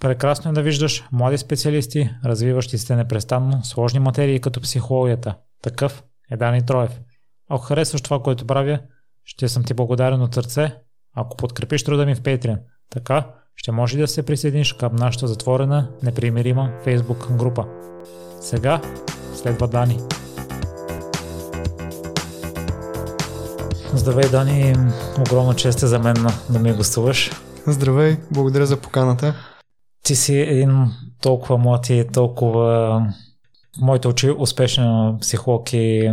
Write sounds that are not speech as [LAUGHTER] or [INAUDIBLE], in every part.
Прекрасно е да виждаш млади специалисти, развиващи се непрестанно сложни материи като психологията. Такъв е Дани Троев. Ако харесваш това, което правя, ще съм ти благодарен от сърце, ако подкрепиш труда ми в Patreon. Така ще може да се присъединиш към нашата затворена, непримирима Facebook група. Сега следва Дани. Здравей, Дани. Огромна чест е за мен да ми гостуваш. Здравей, благодаря за поканата. Ти си един толкова млад и толкова в моите очи успешен психолог и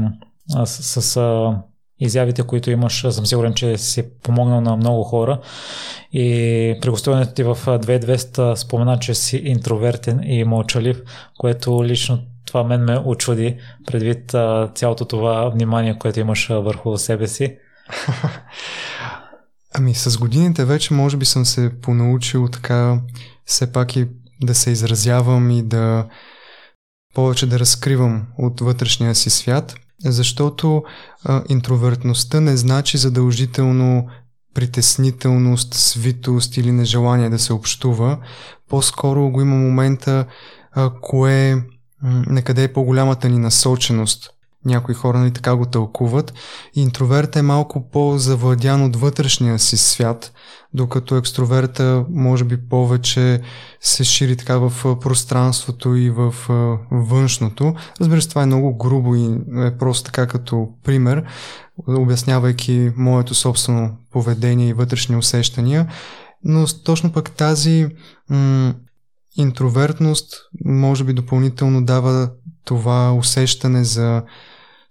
с, с изявите, които имаш, съм сигурен, че си помогнал на много хора. И при гостуването ти в 2200 спомена, че си интровертен и мълчалив, което лично това мен ме очуди, предвид цялото това внимание, което имаш върху себе си. [LAUGHS] Ами с годините вече може би съм се понаучил така все пак и да се изразявам и да повече да разкривам от вътрешния си свят, защото а, интровертността не значи задължително притеснителност, свитост или нежелание да се общува. По-скоро го има момента а, кое, некъде е по-голямата ни насоченост някои хора нали, така го тълкуват. Интроверта е малко по-завладян от вътрешния си свят, докато екстроверта може би повече се шири така в пространството и в външното. Разбира се, това е много грубо и е просто така като пример, обяснявайки моето собствено поведение и вътрешни усещания. Но точно пък тази м- интровертност може би допълнително дава това усещане за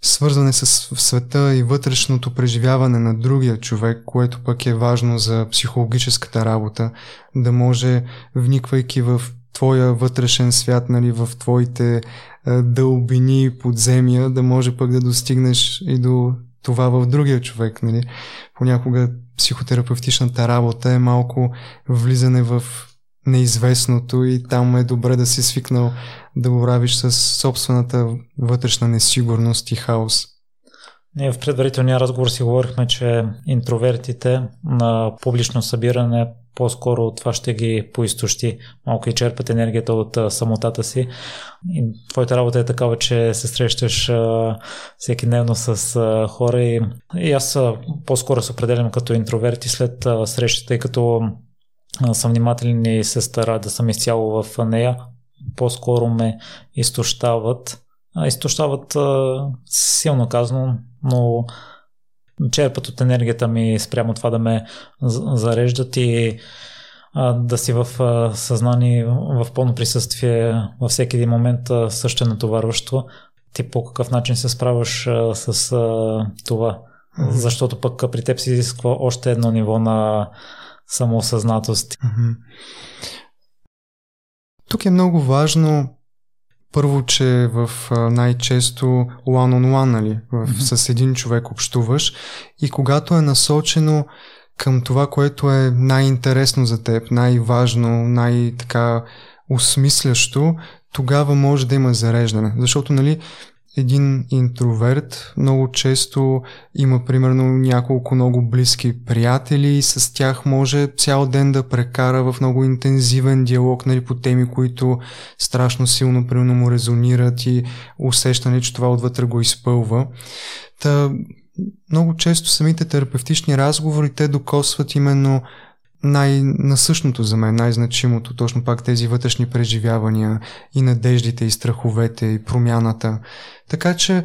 свързване с света и вътрешното преживяване на другия човек, което пък е важно за психологическата работа, да може, вниквайки в твоя вътрешен свят, нали, в твоите е, дълбини, подземия, да може пък да достигнеш и до това в другия човек. Нали. Понякога психотерапевтичната работа е малко влизане в неизвестното и там е добре да си свикнал да боравиш с собствената вътрешна несигурност и хаос. Ние в предварителния разговор си говорихме, че интровертите на публично събиране по-скоро това ще ги поистощи, малко и черпат енергията от самотата си. И твоята работа е такава, че се срещаш всеки дневно с хора и, и аз по-скоро се определям като интроверти след срещата, тъй като съм внимателен и се стара да съм изцяло в нея. По-скоро ме изтощават. Изтощават силно казано, но черпат от енергията ми спрямо това да ме зареждат и да си в съзнание, в пълно присъствие във всеки един момент също е натоварващо. Ти по какъв начин се справяш с това? Защото пък при теб се изисква още едно ниво на самоосъзнатост. Тук е много важно първо, че в най-често one-on-one, нали, в, mm-hmm. с един човек общуваш и когато е насочено към това, което е най-интересно за теб, най-важно, най-така осмислящо, тогава може да има зареждане. Защото, нали, един интроверт много често има примерно няколко много близки приятели и с тях може цял ден да прекара в много интензивен диалог нали, по теми, които страшно силно примерно му резонират и усещане, че това отвътре го изпълва. Та, много често самите терапевтични разговори те докосват именно най-насъщното за мен, най-значимото, точно пак тези вътрешни преживявания и надеждите и страховете и промяната. Така че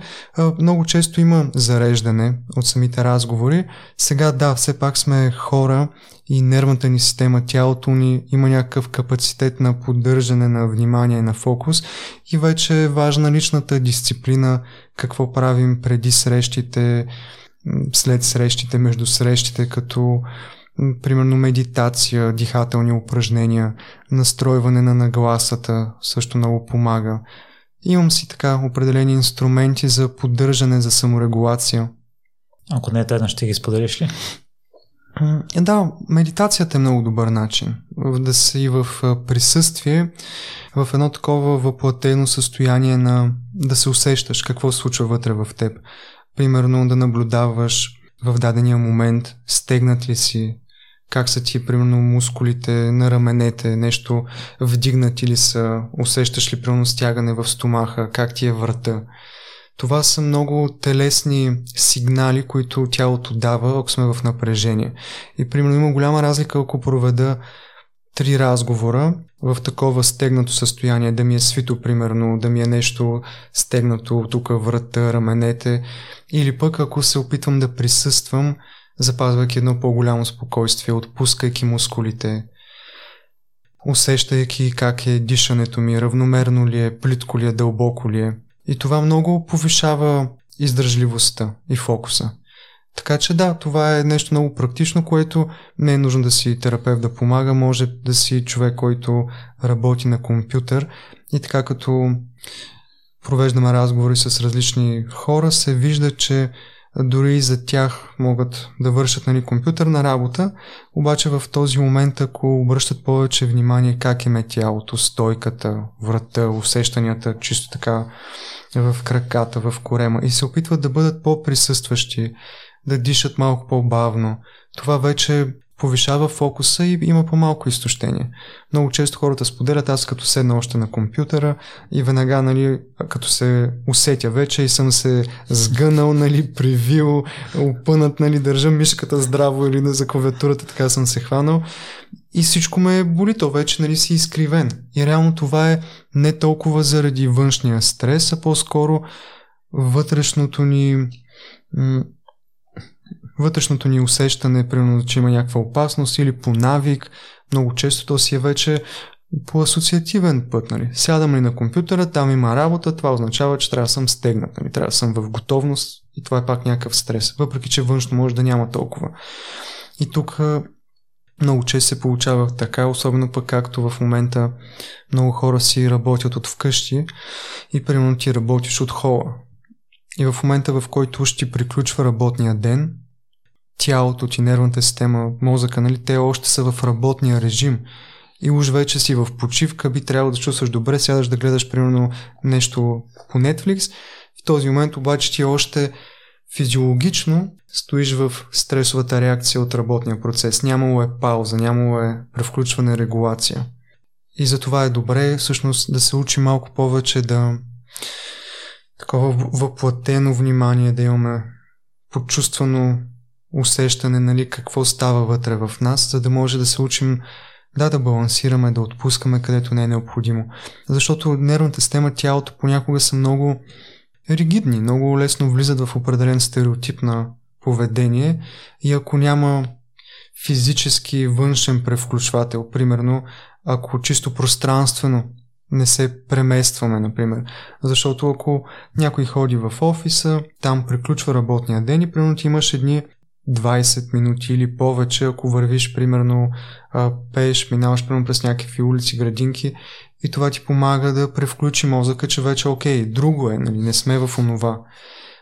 много често има зареждане от самите разговори. Сега да, все пак сме хора и нервната ни система, тялото ни има някакъв капацитет на поддържане на внимание, на фокус и вече е важна личната дисциплина, какво правим преди срещите, след срещите, между срещите, като примерно медитация, дихателни упражнения, настройване на нагласата също много помага. Имам си така определени инструменти за поддържане, за саморегулация. Ако не е тайна, ще ги споделиш ли? Да, медитацията е много добър начин. Да си в присъствие, в едно такова въплатено състояние на да се усещаш какво се случва вътре в теб. Примерно да наблюдаваш в дадения момент стегнат ли си, как са ти, примерно, мускулите на раменете, нещо вдигнати ли са, усещаш ли, примерно, стягане в стомаха, как ти е врата. Това са много телесни сигнали, които тялото дава, ако сме в напрежение. И, примерно, има голяма разлика, ако проведа три разговора в такова стегнато състояние, да ми е свито, примерно, да ми е нещо стегнато тук врата, раменете, или пък ако се опитвам да присъствам, запазвайки едно по-голямо спокойствие, отпускайки мускулите, усещайки как е дишането ми, равномерно ли е, плитко ли е, дълбоко ли е. И това много повишава издържливостта и фокуса. Така че да, това е нещо много практично, което не е нужно да си терапевт да помага, може да си човек, който работи на компютър и така като провеждаме разговори с различни хора, се вижда, че дори и за тях могат да вършат нали, компютърна работа, обаче в този момент, ако обръщат повече внимание как е тялото, стойката, врата, усещанията, чисто така в краката, в корема и се опитват да бъдат по-присъстващи, да дишат малко по-бавно. Това вече повишава фокуса и има по-малко изтощение. Много често хората споделят, аз като седна още на компютъра и веднага, нали, като се усетя вече и съм се сгънал, нали, привил, опънат, нали, държа мишката здраво или за клавиатурата, така съм се хванал и всичко ме боли, то вече, нали, си изкривен. И реално това е не толкова заради външния стрес, а по-скоро вътрешното ни вътрешното ни усещане, примерно, че има някаква опасност или по навик, много често то си е вече по асоциативен път. Нали. Сядам ли на компютъра, там има работа, това означава, че трябва да съм стегнат, нали. трябва да съм в готовност и това е пак някакъв стрес, въпреки че външно може да няма толкова. И тук много често се получава така, особено пък както в момента много хора си работят от вкъщи и примерно ти работиш от хола. И в момента, в който ще приключва работния ден, тялото ти, нервната система, мозъка, нали, те още са в работния режим и уж вече си в почивка, би трябвало да чувстваш добре, сядаш да гледаш примерно нещо по Netflix. В този момент обаче ти още физиологично стоиш в стресовата реакция от работния процес. Нямало е пауза, нямало е превключване, регулация. И за това е добре всъщност да се учи малко повече да такова въплатено внимание, да имаме почувствано усещане, нали, какво става вътре в нас, за да може да се учим да, да балансираме, да отпускаме където не е необходимо. Защото нервната система, тялото понякога са много ригидни, много лесно влизат в определен стереотип на поведение и ако няма физически външен превключвател, примерно ако чисто пространствено не се преместваме, например. Защото ако някой ходи в офиса, там приключва работния ден и примерно ти имаш едни 20 минути или повече, ако вървиш, примерно, пееш, минаваш примерно през някакви улици, градинки и това ти помага да превключи мозъка, че вече окей, друго е, нали, не сме в онова.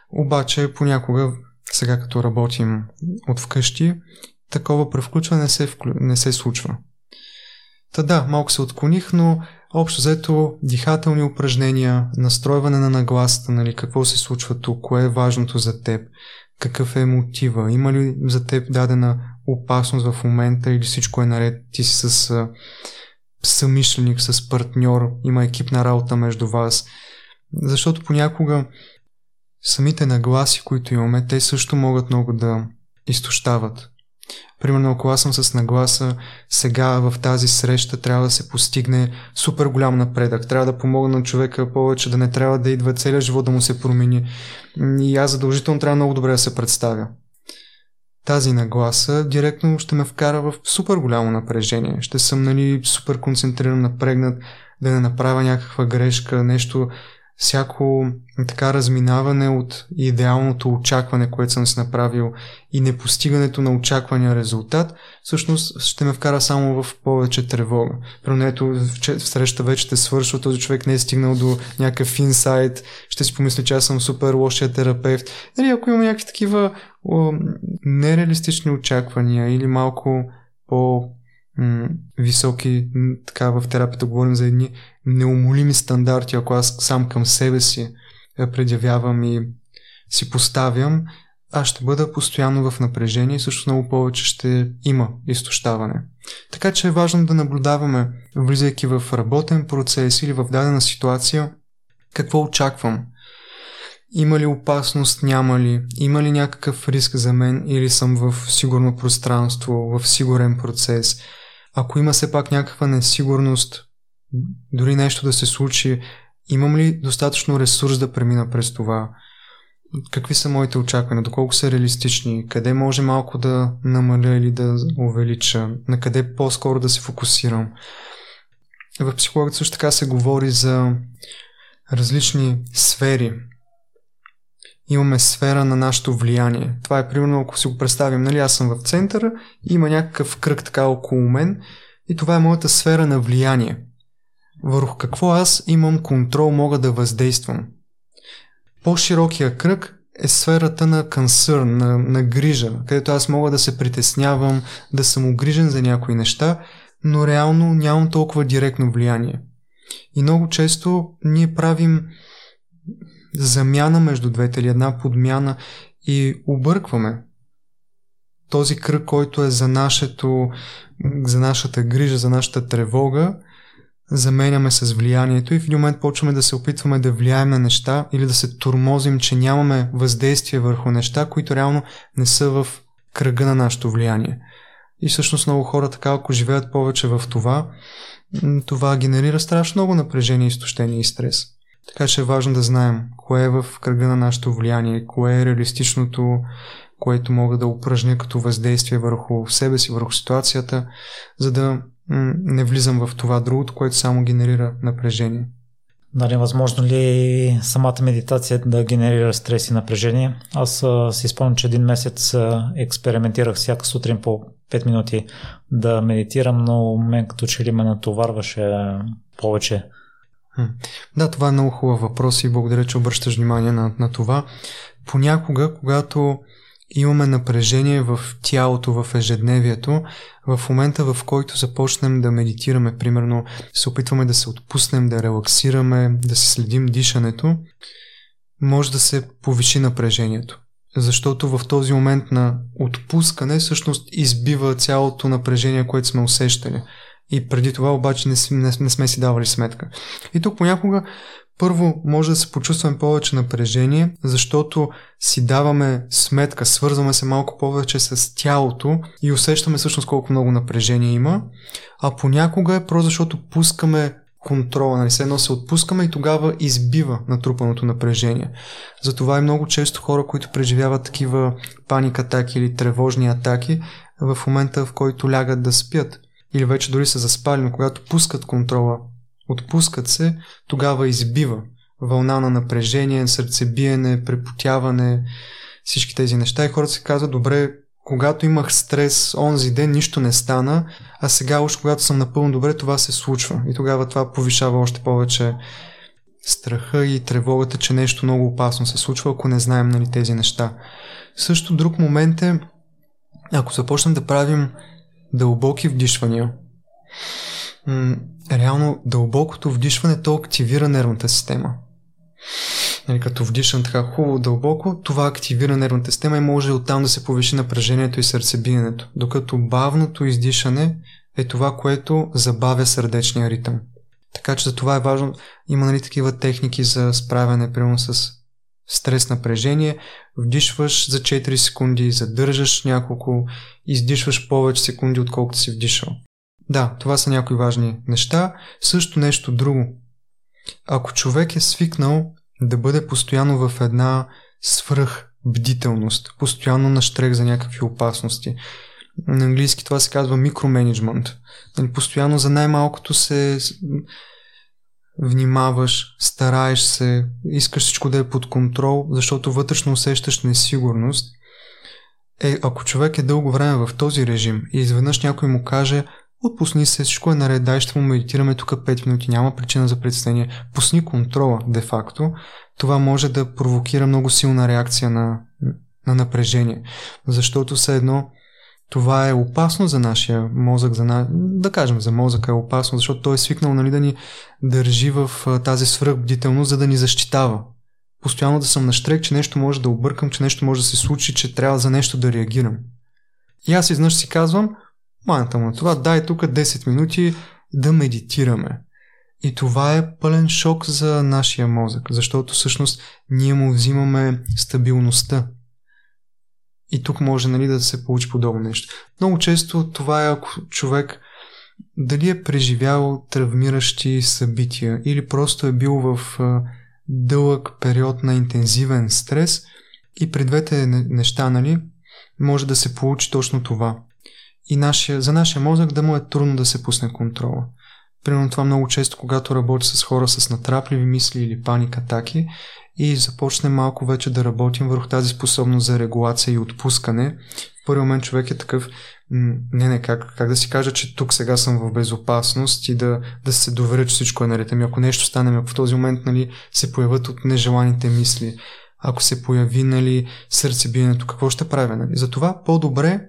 Обаче понякога, сега като работим от вкъщи, такова превключване не се, не се случва. Та да, малко се отклоних, но общо взето дихателни упражнения, настройване на нагласата, нали, какво се случва тук, кое е важното за теб, какъв е мотива, има ли за теб дадена опасност в момента или всичко е наред, ти си с съмишленик, с партньор, има екипна работа между вас. Защото понякога самите нагласи, които имаме, те също могат много да изтощават. Примерно, ако аз съм с нагласа, сега в тази среща трябва да се постигне супер голям напредък. Трябва да помогна на човека повече, да не трябва да идва целият живот да му се промени. И аз задължително трябва много добре да се представя. Тази нагласа директно ще ме вкара в супер голямо напрежение. Ще съм нали, супер концентриран, напрегнат, да не направя някаква грешка, нещо всяко така разминаване от идеалното очакване, което съм си направил и непостигането на очаквания резултат, всъщност ще ме вкара само в повече тревога. Примерно ето в среща вече ще свършва, този човек не е стигнал до някакъв инсайт, ще си помисля, че аз съм супер лошия терапевт. Нали, ако има някакви такива о, нереалистични очаквания или малко по високи, така в терапията говорим за едни неумолими стандарти, ако аз сам към себе си предявявам и си поставям, аз ще бъда постоянно в напрежение и също много повече ще има изтощаване. Така че е важно да наблюдаваме, влизайки в работен процес или в дадена ситуация, какво очаквам. Има ли опасност, няма ли? Има ли някакъв риск за мен или съм в сигурно пространство, в сигурен процес? Ако има все пак някаква несигурност, дори нещо да се случи, имам ли достатъчно ресурс да премина през това? Какви са моите очаквания? Доколко са реалистични? Къде може малко да намаля или да увелича? На къде по-скоро да се фокусирам? В психологията също така се говори за различни сфери. Имаме сфера на нашето влияние. Това е примерно, ако си го представим, нали, аз съм в центъра, има някакъв кръг така около мен и това е моята сфера на влияние. Върху какво аз имам контрол, мога да въздействам. По-широкия кръг е сферата на консърн, на, на грижа, където аз мога да се притеснявам, да съм огрижен за някои неща, но реално нямам толкова директно влияние. И много често ние правим замяна между двете или една подмяна и объркваме този кръг, който е за, нашето, за нашата грижа, за нашата тревога, заменяме с влиянието и в един момент почваме да се опитваме да влияем на неща или да се турмозим, че нямаме въздействие върху неща, които реално не са в кръга на нашето влияние. И всъщност много хора така, ако живеят повече в това, това генерира страшно много напрежение, изтощение и стрес. Така че е важно да знаем кое е в кръга на нашето влияние, кое е реалистичното, което мога да упражня като въздействие върху себе си, върху ситуацията, за да не влизам в това другото, което само генерира напрежение. Нали, възможно ли самата медитация да генерира стрес и напрежение? Аз а, си спомням, че един месец а, експериментирах всяка сутрин по 5 минути да медитирам, но мен като че ли ме натоварваше повече. Да, това е много хубав въпрос и благодаря, че обръщаш внимание на, на това. Понякога, когато имаме напрежение в тялото, в ежедневието, в момента в който започнем да медитираме, примерно се опитваме да се отпуснем, да релаксираме, да се следим дишането, може да се повиши напрежението. Защото в този момент на отпускане всъщност избива цялото напрежение, което сме усещали. И преди това обаче не, не, не сме си давали сметка. И тук понякога първо, може да се почувстваме повече напрежение, защото си даваме сметка, свързваме се малко повече с тялото и усещаме всъщност колко много напрежение има, а понякога е просто защото пускаме контрола, нали, се едно се отпускаме и тогава избива натрупаното напрежение. Затова и много често хора, които преживяват такива паник атаки или тревожни атаки, в момента в който лягат да спят или вече дори са заспали, но когато пускат контрола Отпускат се, тогава избива вълна на напрежение, сърцебиене, препотяване, всички тези неща и хората се казват, добре, когато имах стрес онзи ден, нищо не стана, а сега още когато съм напълно добре, това се случва. И тогава това повишава още повече страха и тревогата, че нещо много опасно се случва, ако не знаем нали, тези неща. Също друг момент е, ако започнем да правим дълбоки вдишвания, реално дълбокото вдишване то активира нервната система. Нали, като вдишам така хубаво дълбоко, това активира нервната система и може оттам да се повиши напрежението и сърцебиенето. Докато бавното издишане е това, което забавя сърдечния ритъм. Така че за това е важно. Има нали, такива техники за справяне, примерно с стрес напрежение. Вдишваш за 4 секунди, задържаш няколко, издишваш повече секунди, отколкото си вдишал. Да, това са някои важни неща. Също нещо друго. Ако човек е свикнал да бъде постоянно в една свръх бдителност, постоянно на штрек за някакви опасности. На английски това се казва микроменеджмент. Нали, постоянно за най-малкото се внимаваш, стараеш се, искаш всичко да е под контрол, защото вътрешно усещаш несигурност. Е, ако човек е дълго време в този режим и изведнъж някой му каже, Отпусни се, всичко е наред, дай ще му медитираме тук 5 минути, няма причина за притеснение. Пусни контрола, де-факто. Това може да провокира много силна реакция на, на напрежение. Защото все едно това е опасно за нашия мозък, за на... да кажем за мозъка е опасно, защото той е свикнал нали, да ни държи в тази свръхбдителност, за да ни защитава постоянно да съм на штрек, че нещо може да объркам, че нещо може да се случи, че трябва за нещо да реагирам. И аз изнъж си казвам, маната му това, дай тук 10 минути да медитираме. И това е пълен шок за нашия мозък, защото всъщност ние му взимаме стабилността. И тук може нали, да се получи подобно нещо. Много често това е ако човек дали е преживял травмиращи събития или просто е бил в дълъг период на интензивен стрес и при двете неща, нали, може да се получи точно това. И нашия, за нашия мозък да му е трудно да се пусне контрола. Примерно това много често, когато работи с хора с натрапливи мисли или паник атаки и започне малко вече да работим върху тази способност за регулация и отпускане. В първи момент човек е такъв, не, не, как, как да си кажа, че тук сега съм в безопасност и да, да се доверя, че всичко е наред. Ами ако нещо стане, ако в този момент нали, се появят от нежеланите мисли, ако се появи нали, сърцебиенето, какво ще правя? Нали? Затова по-добре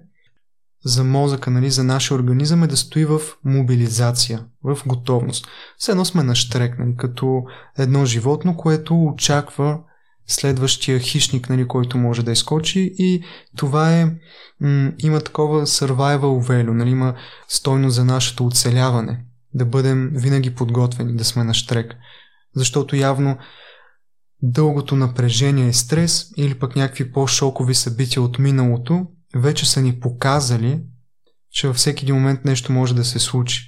за мозъка, нали, за нашия организъм е да стои в мобилизация, в готовност. Все едно сме наштрекнали, като едно животно, което очаква следващия хищник, нали, който може да изкочи и това е, м- има такова survival value, нали, има стойност за нашето оцеляване, да бъдем винаги подготвени, да сме на штрек. Защото явно дългото напрежение и стрес или пък някакви по-шокови събития от миналото вече са ни показали, че във всеки един момент нещо може да се случи.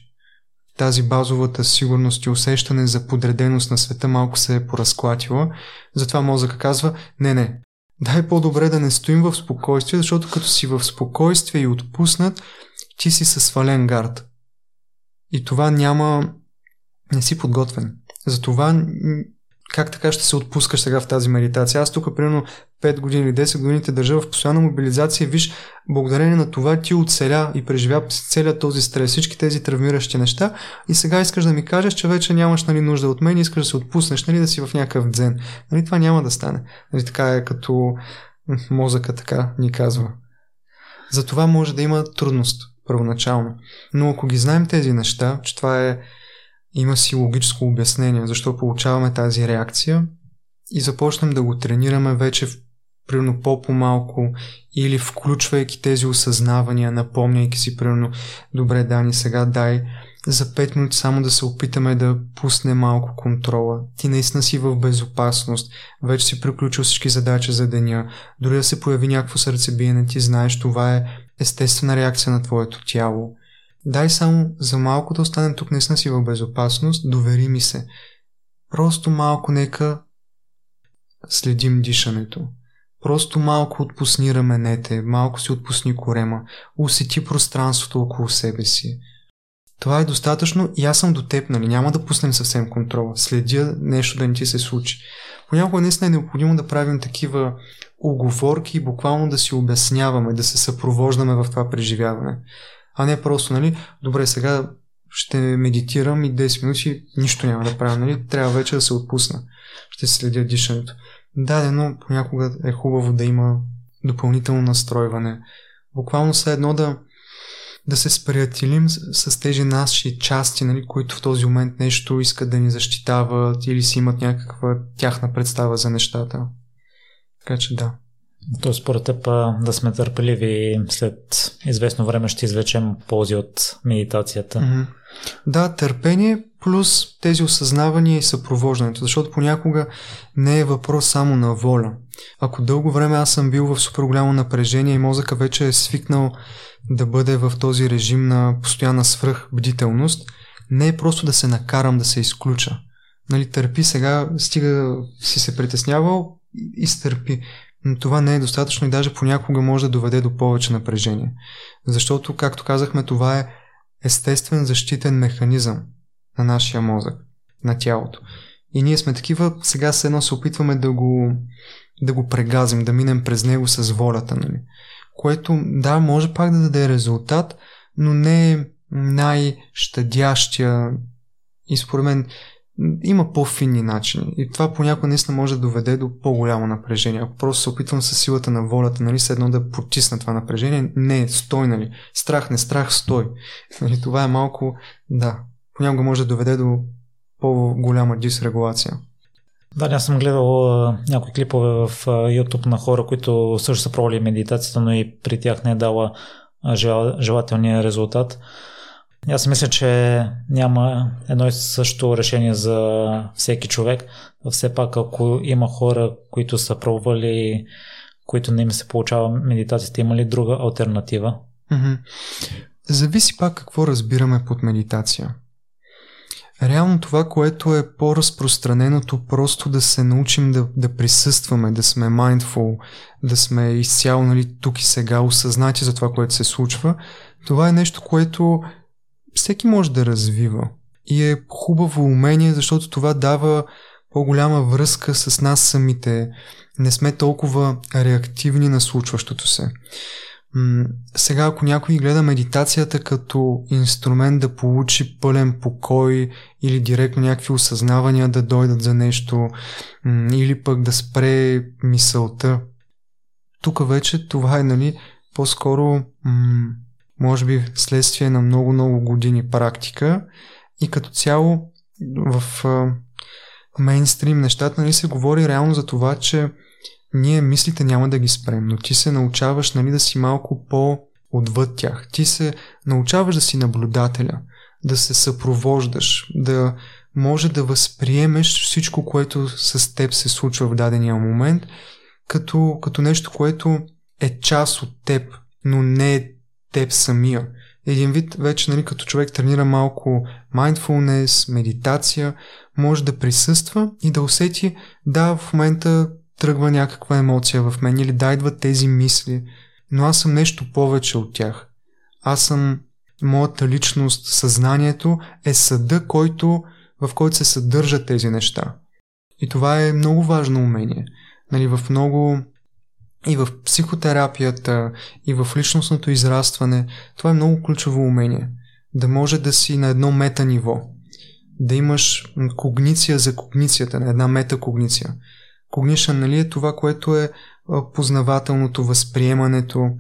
Тази базовата сигурност и усещане за подреденост на света малко се е поразклатила. Затова мозъка казва, не, не, дай по-добре да не стоим в спокойствие, защото като си в спокойствие и отпуснат, ти си със свален гард. И това няма... не си подготвен. Затова как така ще се отпускаш сега в тази медитация? Аз тук, примерно, 5 години или 10 години те държа в постоянна мобилизация. Виж, благодарение на това ти оцеля и преживя целият този стрес, всички тези травмиращи неща и сега искаш да ми кажеш, че вече нямаш нали, нужда от мен и искаш да се отпуснеш, нали, да си в някакъв дзен. Нали, това няма да стане. Нали, така е като мозъка така ни казва. Затова може да има трудност първоначално. Но ако ги знаем тези неща, че това е има си логическо обяснение, защо получаваме тази реакция и започнем да го тренираме вече в примерно по-по-малко или включвайки тези осъзнавания, напомняйки си примерно добре Дани, сега дай за 5 минути само да се опитаме да пусне малко контрола. Ти наистина си в безопасност, вече си приключил всички задачи за деня, дори да се появи някакво сърцебиене, ти знаеш, това е естествена реакция на твоето тяло. Дай само за малко да останем тук наистина си в безопасност, довери ми се. Просто малко нека следим дишането. Просто малко отпусни раменете, малко си отпусни корема, усети пространството около себе си. Това е достатъчно и аз съм до нали? Няма да пуснем съвсем контрола. Следя нещо да не ти се случи. Понякога наистина е необходимо да правим такива оговорки и буквално да си обясняваме, да се съпровождаме в това преживяване а не просто, нали, добре, сега ще медитирам и 10 минути нищо няма да правя, нали, трябва вече да се отпусна. Ще следя дишането. Да, но понякога е хубаво да има допълнително настройване. Буквално са едно да, да се сприятелим с, с тези наши части, нали, които в този момент нещо искат да ни защитават или си имат някаква тяхна представа за нещата. Така че да. То според теб да сме търпеливи и след известно време ще извлечем ползи от медитацията. Mm-hmm. Да, търпение плюс тези осъзнавания и съпровождането, защото понякога не е въпрос само на воля. Ако дълго време аз съм бил в супер голямо напрежение и мозъка вече е свикнал да бъде в този режим на постоянна свръхбдителност, не е просто да се накарам да се изключа. Нали, търпи сега, стига си се притеснявал, изтърпи но това не е достатъчно и даже понякога може да доведе до повече напрежение. Защото, както казахме, това е естествен защитен механизъм на нашия мозък, на тялото. И ние сме такива, сега се едно се опитваме да го, да го прегазим, да минем през него с волята, нали? Което, да, може пак да даде резултат, но не е най-щадящия и според мен има по-финни начини. И това понякога наистина може да доведе до по-голямо напрежение. Ако просто се опитвам с силата на волята, нали, се едно да потисна това напрежение, не, стой, нали. Страх, не страх, стой. Нали, това е малко, да, понякога може да доведе до по-голяма дисрегулация. Да, аз съм гледал някои клипове в YouTube на хора, които също са пробвали медитацията, но и при тях не е дала желателния резултат. Аз мисля, че няма едно и също решение за всеки човек. Все пак, ако има хора, които са пробвали, които не им се получава медитацията, има ли друга альтернатива? Mm-hmm. Зависи пак какво разбираме под медитация. Реално това, което е по-разпространеното, просто да се научим да, да присъстваме, да сме mindful, да сме изцяло нали, тук и сега, осъзнати за това, което се случва, това е нещо, което всеки може да развива. И е хубаво умение, защото това дава по-голяма връзка с нас самите. Не сме толкова реактивни на случващото се. Сега, ако някой гледа медитацията като инструмент да получи пълен покой или директно някакви осъзнавания да дойдат за нещо, или пък да спре мисълта, тук вече това е, нали, по-скоро, може би, следствие на много-много години практика и като цяло в мейнстрим нещата, нали, се говори реално за това, че ние мислите няма да ги спрем, но ти се научаваш нали, да си малко по-отвъд тях. Ти се научаваш да си наблюдателя, да се съпровождаш, да може да възприемеш всичко, което с теб се случва в дадения момент, като, като нещо, което е част от теб, но не е теб самия. Един вид вече, нали, като човек тренира малко mindfulness, медитация, може да присъства и да усети, да, в момента тръгва някаква емоция в мен или да идват тези мисли, но аз съм нещо повече от тях. Аз съм моята личност, съзнанието е съда, който, в който се съдържат тези неща. И това е много важно умение. Нали, в много и в психотерапията, и в личностното израстване, това е много ключово умение. Да може да си на едно мета ниво. Да имаш когниция за когницията, на една метакогниция. Cognition нали, е това, което е познавателното, възприемането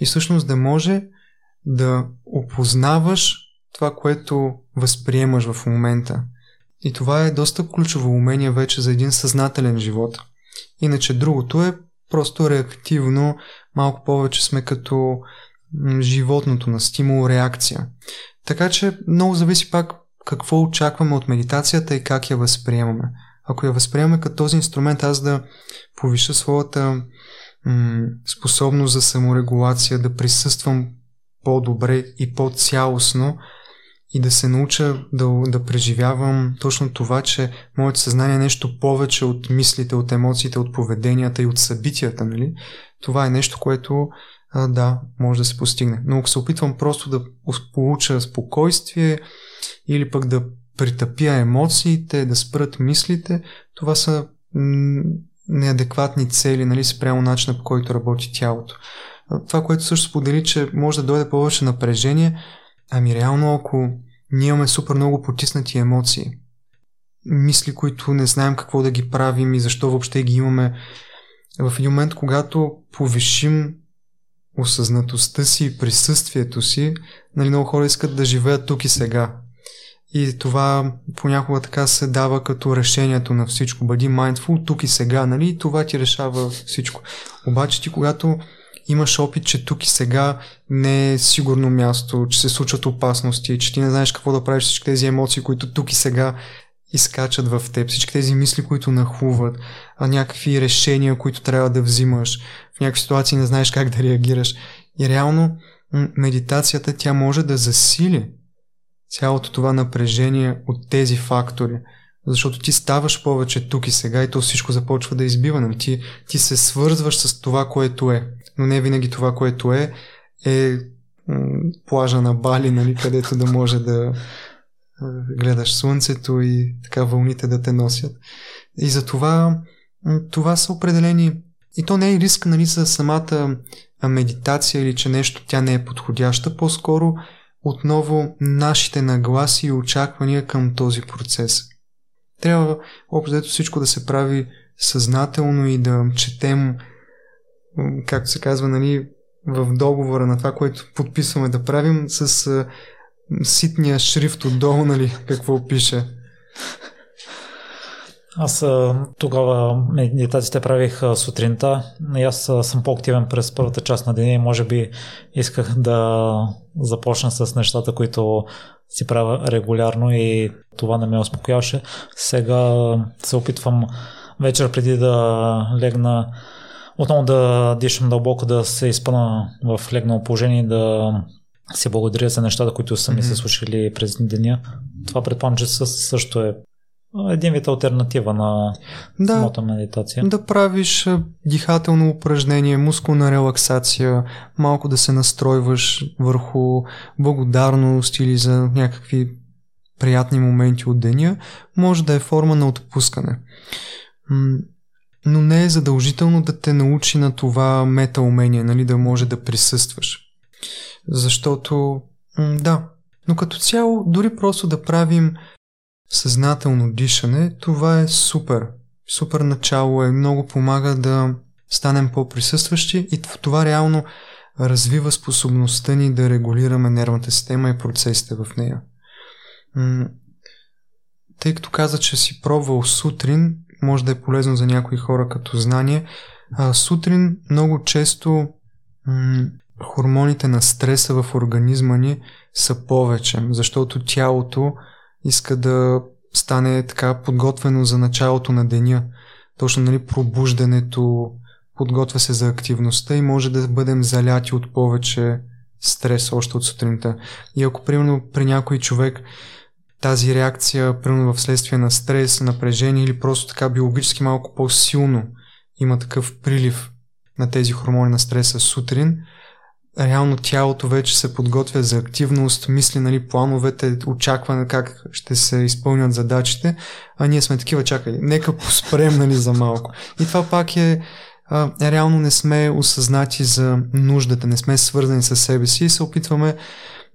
и всъщност да може да опознаваш това, което възприемаш в момента. И това е доста ключово умение вече за един съзнателен живот. Иначе другото е просто реактивно, малко повече сме като животното на стимул-реакция. Така че много зависи пак какво очакваме от медитацията и как я възприемаме ако я възприемаме като този инструмент, аз да повиша своята м- способност за саморегулация, да присъствам по-добре и по-цялостно и да се науча да, да преживявам точно това, че моето съзнание е нещо повече от мислите, от емоциите, от поведенията и от събитията, нали? Това е нещо, което да, може да се постигне. Но ако се опитвам просто да получа спокойствие или пък да притъпя емоциите, да спрат мислите, това са неадекватни цели, нали, спрямо начина по който работи тялото. Това, което също сподели, че може да дойде повече напрежение, ами реално ако ние имаме супер много потиснати емоции, мисли, които не знаем какво да ги правим и защо въобще ги имаме, в един момент, когато повишим осъзнатостта си и присъствието си, нали, много хора искат да живеят тук и сега. И това понякога така се дава като решението на всичко. Бъди mindful тук и сега, нали? И това ти решава всичко. Обаче ти, когато имаш опит, че тук и сега не е сигурно място, че се случват опасности, че ти не знаеш какво да правиш всички тези емоции, които тук и сега изкачат в теб, всички тези мисли, които нахлуват, а някакви решения, които трябва да взимаш, в някакви ситуации не знаеш как да реагираш. И реално медитацията тя може да засили цялото това напрежение от тези фактори. Защото ти ставаш повече тук и сега и то всичко започва да избива. Нали? Ти, ти се свързваш с това, което е. Но не винаги това, което е, е плажа на Бали, нали? където да може да гледаш слънцето и така вълните да те носят. И за това това са определени и то не е риск нали, за самата медитация или че нещо тя не е подходяща, по-скоро отново нашите нагласи и очаквания към този процес. Трябва общо всичко да се прави съзнателно и да четем, както се казва, нали, в договора на това, което подписваме да правим с ситния шрифт отдолу, нали, какво пише. Аз тогава медитациите правих сутринта и аз съм по-активен през първата част на деня и може би исках да започна с нещата, които си правя регулярно и това не ме успокояваше. Сега се опитвам вечер преди да легна отново да дишам дълбоко, да се изпъна в легнало положение да се благодаря за нещата, които са ми се случили през деня. Това предполагам, че също е един вид альтернатива на да, самата медитация. Да правиш дихателно упражнение, мускулна релаксация, малко да се настройваш върху благодарност или за някакви приятни моменти от деня, може да е форма на отпускане. Но не е задължително да те научи на това мета умение, нали, да може да присъстваш. Защото, да, но като цяло, дори просто да правим съзнателно дишане, това е супер. Супер начало е, много помага да станем по-присъстващи и това реално развива способността ни да регулираме нервната система и процесите в нея. Тъй като каза, че си пробвал сутрин, може да е полезно за някои хора като знание, а, сутрин много често м- хормоните на стреса в организма ни са повече, защото тялото иска да стане така подготвено за началото на деня. Точно нали, пробуждането, подготвя се за активността и може да бъдем заляти от повече стрес още от сутринта. И ако, примерно, при някой човек тази реакция, примерно в следствие на стрес, напрежение или просто така биологически малко по-силно има такъв прилив на тези хормони на стреса сутрин, реално тялото вече се подготвя за активност, мисли, нали, плановете, очакване как ще се изпълнят задачите, а ние сме такива, чакай, нека [LAUGHS] поспрем, нали, за малко. И това пак е, а, реално не сме осъзнати за нуждата, не сме свързани с себе си и се опитваме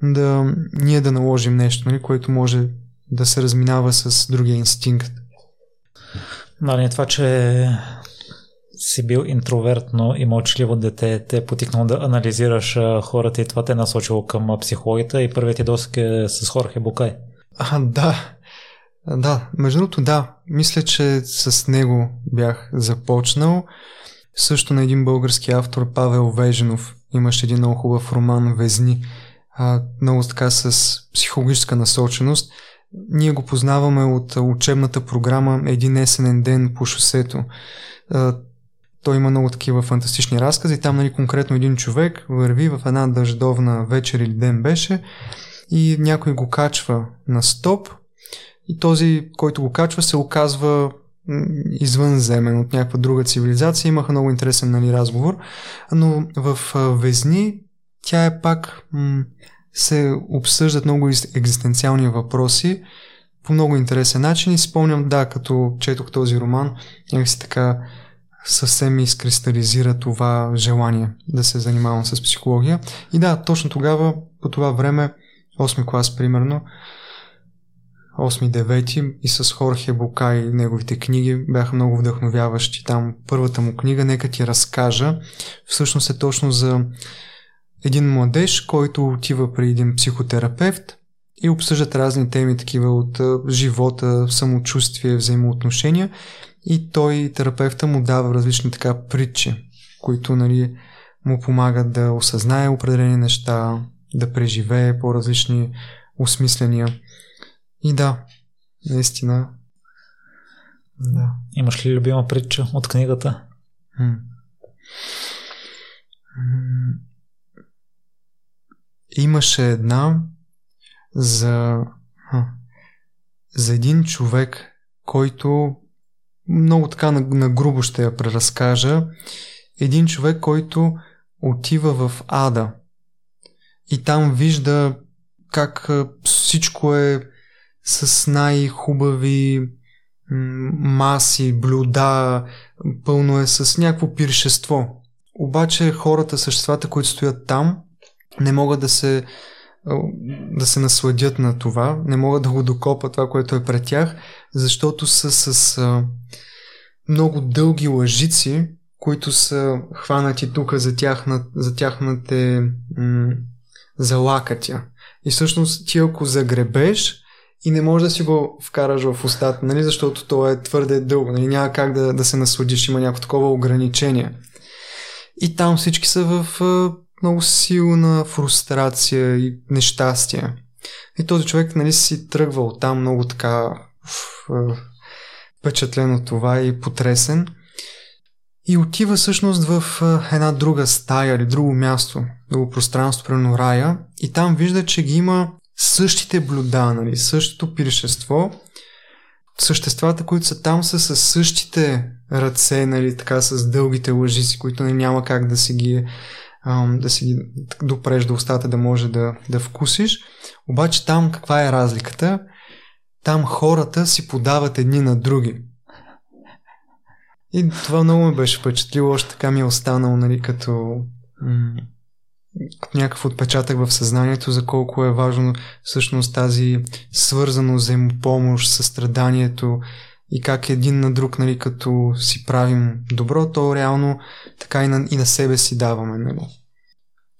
да ние да наложим нещо, нали, което може да се разминава с другия инстинкт. Нали, това, че си бил интровертно и мълчаливо дете, те е потикнал да анализираш хората и това те е насочило към психологията и първият ти досък е с Хорхе Букай. А, да. Да, между другото да. Мисля, че с него бях започнал. Също на един български автор, Павел Веженов, имаше един много хубав роман Везни, а, много така с психологическа насоченост. Ние го познаваме от учебната програма Един есенен ден по шосето. Той има много такива фантастични разкази. Там нали, конкретно един човек върви в една дъждовна вечер или ден беше и някой го качва на стоп и този, който го качва, се оказва извънземен от някаква друга цивилизация. Имаха много интересен нали, разговор, но в Везни тя е пак м- се обсъждат много екзистенциални въпроси по много интересен начин и спомням, да, като четох този роман, някакси така съвсем изкристализира това желание да се занимавам с психология. И да, точно тогава, по това време, 8 клас примерно, 8-9 и с Хорхе Букай неговите книги бяха много вдъхновяващи. Там първата му книга, нека ти разкажа, всъщност е точно за един младеж, който отива при един психотерапевт и обсъждат разни теми, такива от живота, самочувствие, взаимоотношения и той, терапевта, му дава различни така притчи, които нали, му помагат да осъзнае определени неща, да преживее по-различни осмисления. И да, наистина. Да. Имаш ли любима притча от книгата? М- Имаше една за, за един човек, който много така на, на грубо ще я преразкажа. Един човек, който отива в ада и там вижда как всичко е с най-хубави маси, блюда, пълно е с някакво пиршество. Обаче хората, съществата, които стоят там, не могат да се да се насладят на това, не могат да го докопат това, което е пред тях, защото са с а, много дълги лъжици, които са хванати тук за, тяхна, за тяхната м- залакатя. И всъщност ти ако загребеш и не можеш да си го вкараш в устата, нали, защото то е твърде дълго, нали, няма как да, да се насладиш, има някакво такова ограничение. И там всички са в много силна фрустрация и нещастие. И този човек нали, си тръгвал там много така впечатлен от това и потресен. И отива всъщност в една друга стая или друго място, друго пространство, примерно рая, и там вижда, че ги има същите блюда, нали, същото пиршество. Съществата, които са там, са с същите ръце, нали, така с дългите лъжици, които нали, няма как да си ги да си ги допреш до устата, да може да, да вкусиш. Обаче там каква е разликата? Там хората си подават едни на други. И това много ме беше впечатлило, още така ми е останало, нали, като, м- някакъв отпечатък в съзнанието за колко е важно всъщност тази свързано взаимопомощ, състраданието и как един на друг, нали, като си правим добро, то реално така и на, и на себе си даваме. Нали.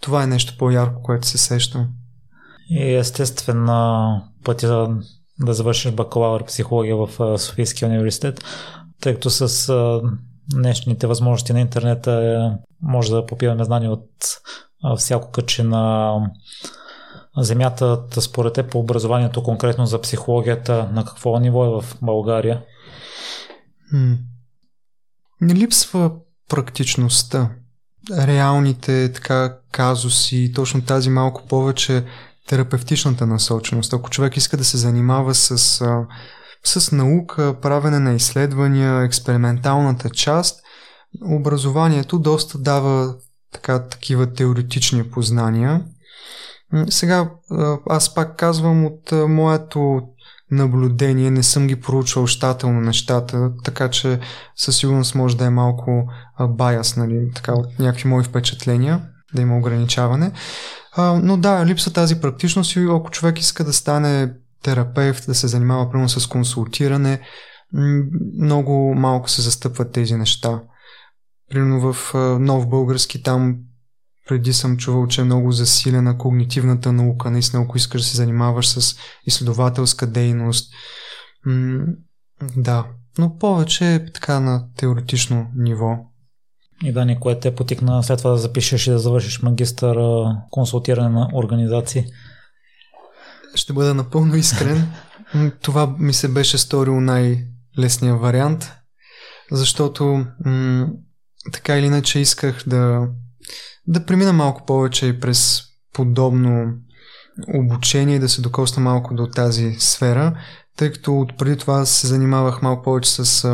Това е нещо по-ярко, което се сещам. И естествено пътя да завършиш бакалавър психология в Софийския университет, тъй като с днешните възможности на интернета може да попиваме знания от всяко къче на земята. Според те по образованието, конкретно за психологията, на какво ниво е в България? Не липсва практичността. Реалните така казуси, точно тази малко повече терапевтичната насоченост. Ако човек иска да се занимава с, с наука, правене на изследвания, експерименталната част, образованието доста дава така, такива теоретични познания. Сега аз пак казвам от моето наблюдение, не съм ги проучвал щателно нещата, така че със сигурност може да е малко баяс, нали, така, от някакви мои впечатления, да има ограничаване. А, но да, липса тази практичност и ако човек иска да стане терапевт, да се занимава примерно с консултиране, много малко се застъпват тези неща. Примерно в Нов Български там преди съм чувал, че е много засилена когнитивната наука. Наистина, ако искаш да се занимаваш с изследователска дейност. М- да, но повече е така на теоретично ниво. И Дани, кое те потикна след това да запишеш и да завършиш магистър консултиране на организации? Ще бъда напълно искрен. [LAUGHS] Това ми се беше сторил най-лесния вариант, защото м- така или иначе исках да, да премина малко повече и през подобно обучение и да се докосна малко до тази сфера, тъй като преди това се занимавах малко повече с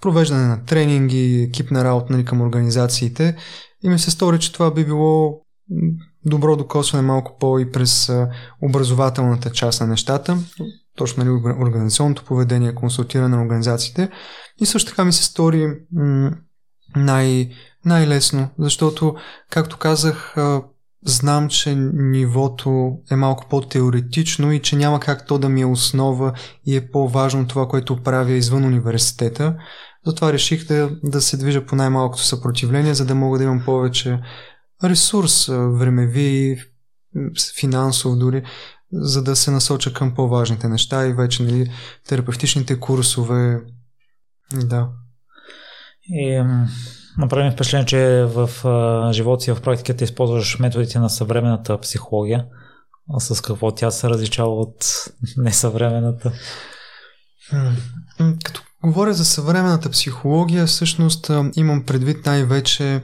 провеждане на тренинги, екипна работа нали, към организациите и ми се стори, че това би било добро докосване малко по и през образователната част на нещата, точно нали, организационното поведение, консултиране на организациите. И също така ми се стори м- най- най-лесно, защото, както казах, знам, че нивото е малко по-теоретично и че няма как то да ми е основа и е по-важно това, което правя извън университета. Затова реших да, да се движа по най-малкото съпротивление, за да мога да имам повече ресурс, времеви, финансов дори, за да се насоча към по-важните неща и вече нали, терапевтичните курсове. Да. И направим впечатление, че в живота си в практиката използваш методите на съвременната психология. А с какво тя се различава от [LAUGHS] несъвременната? Като говоря за съвременната психология, всъщност имам предвид най-вече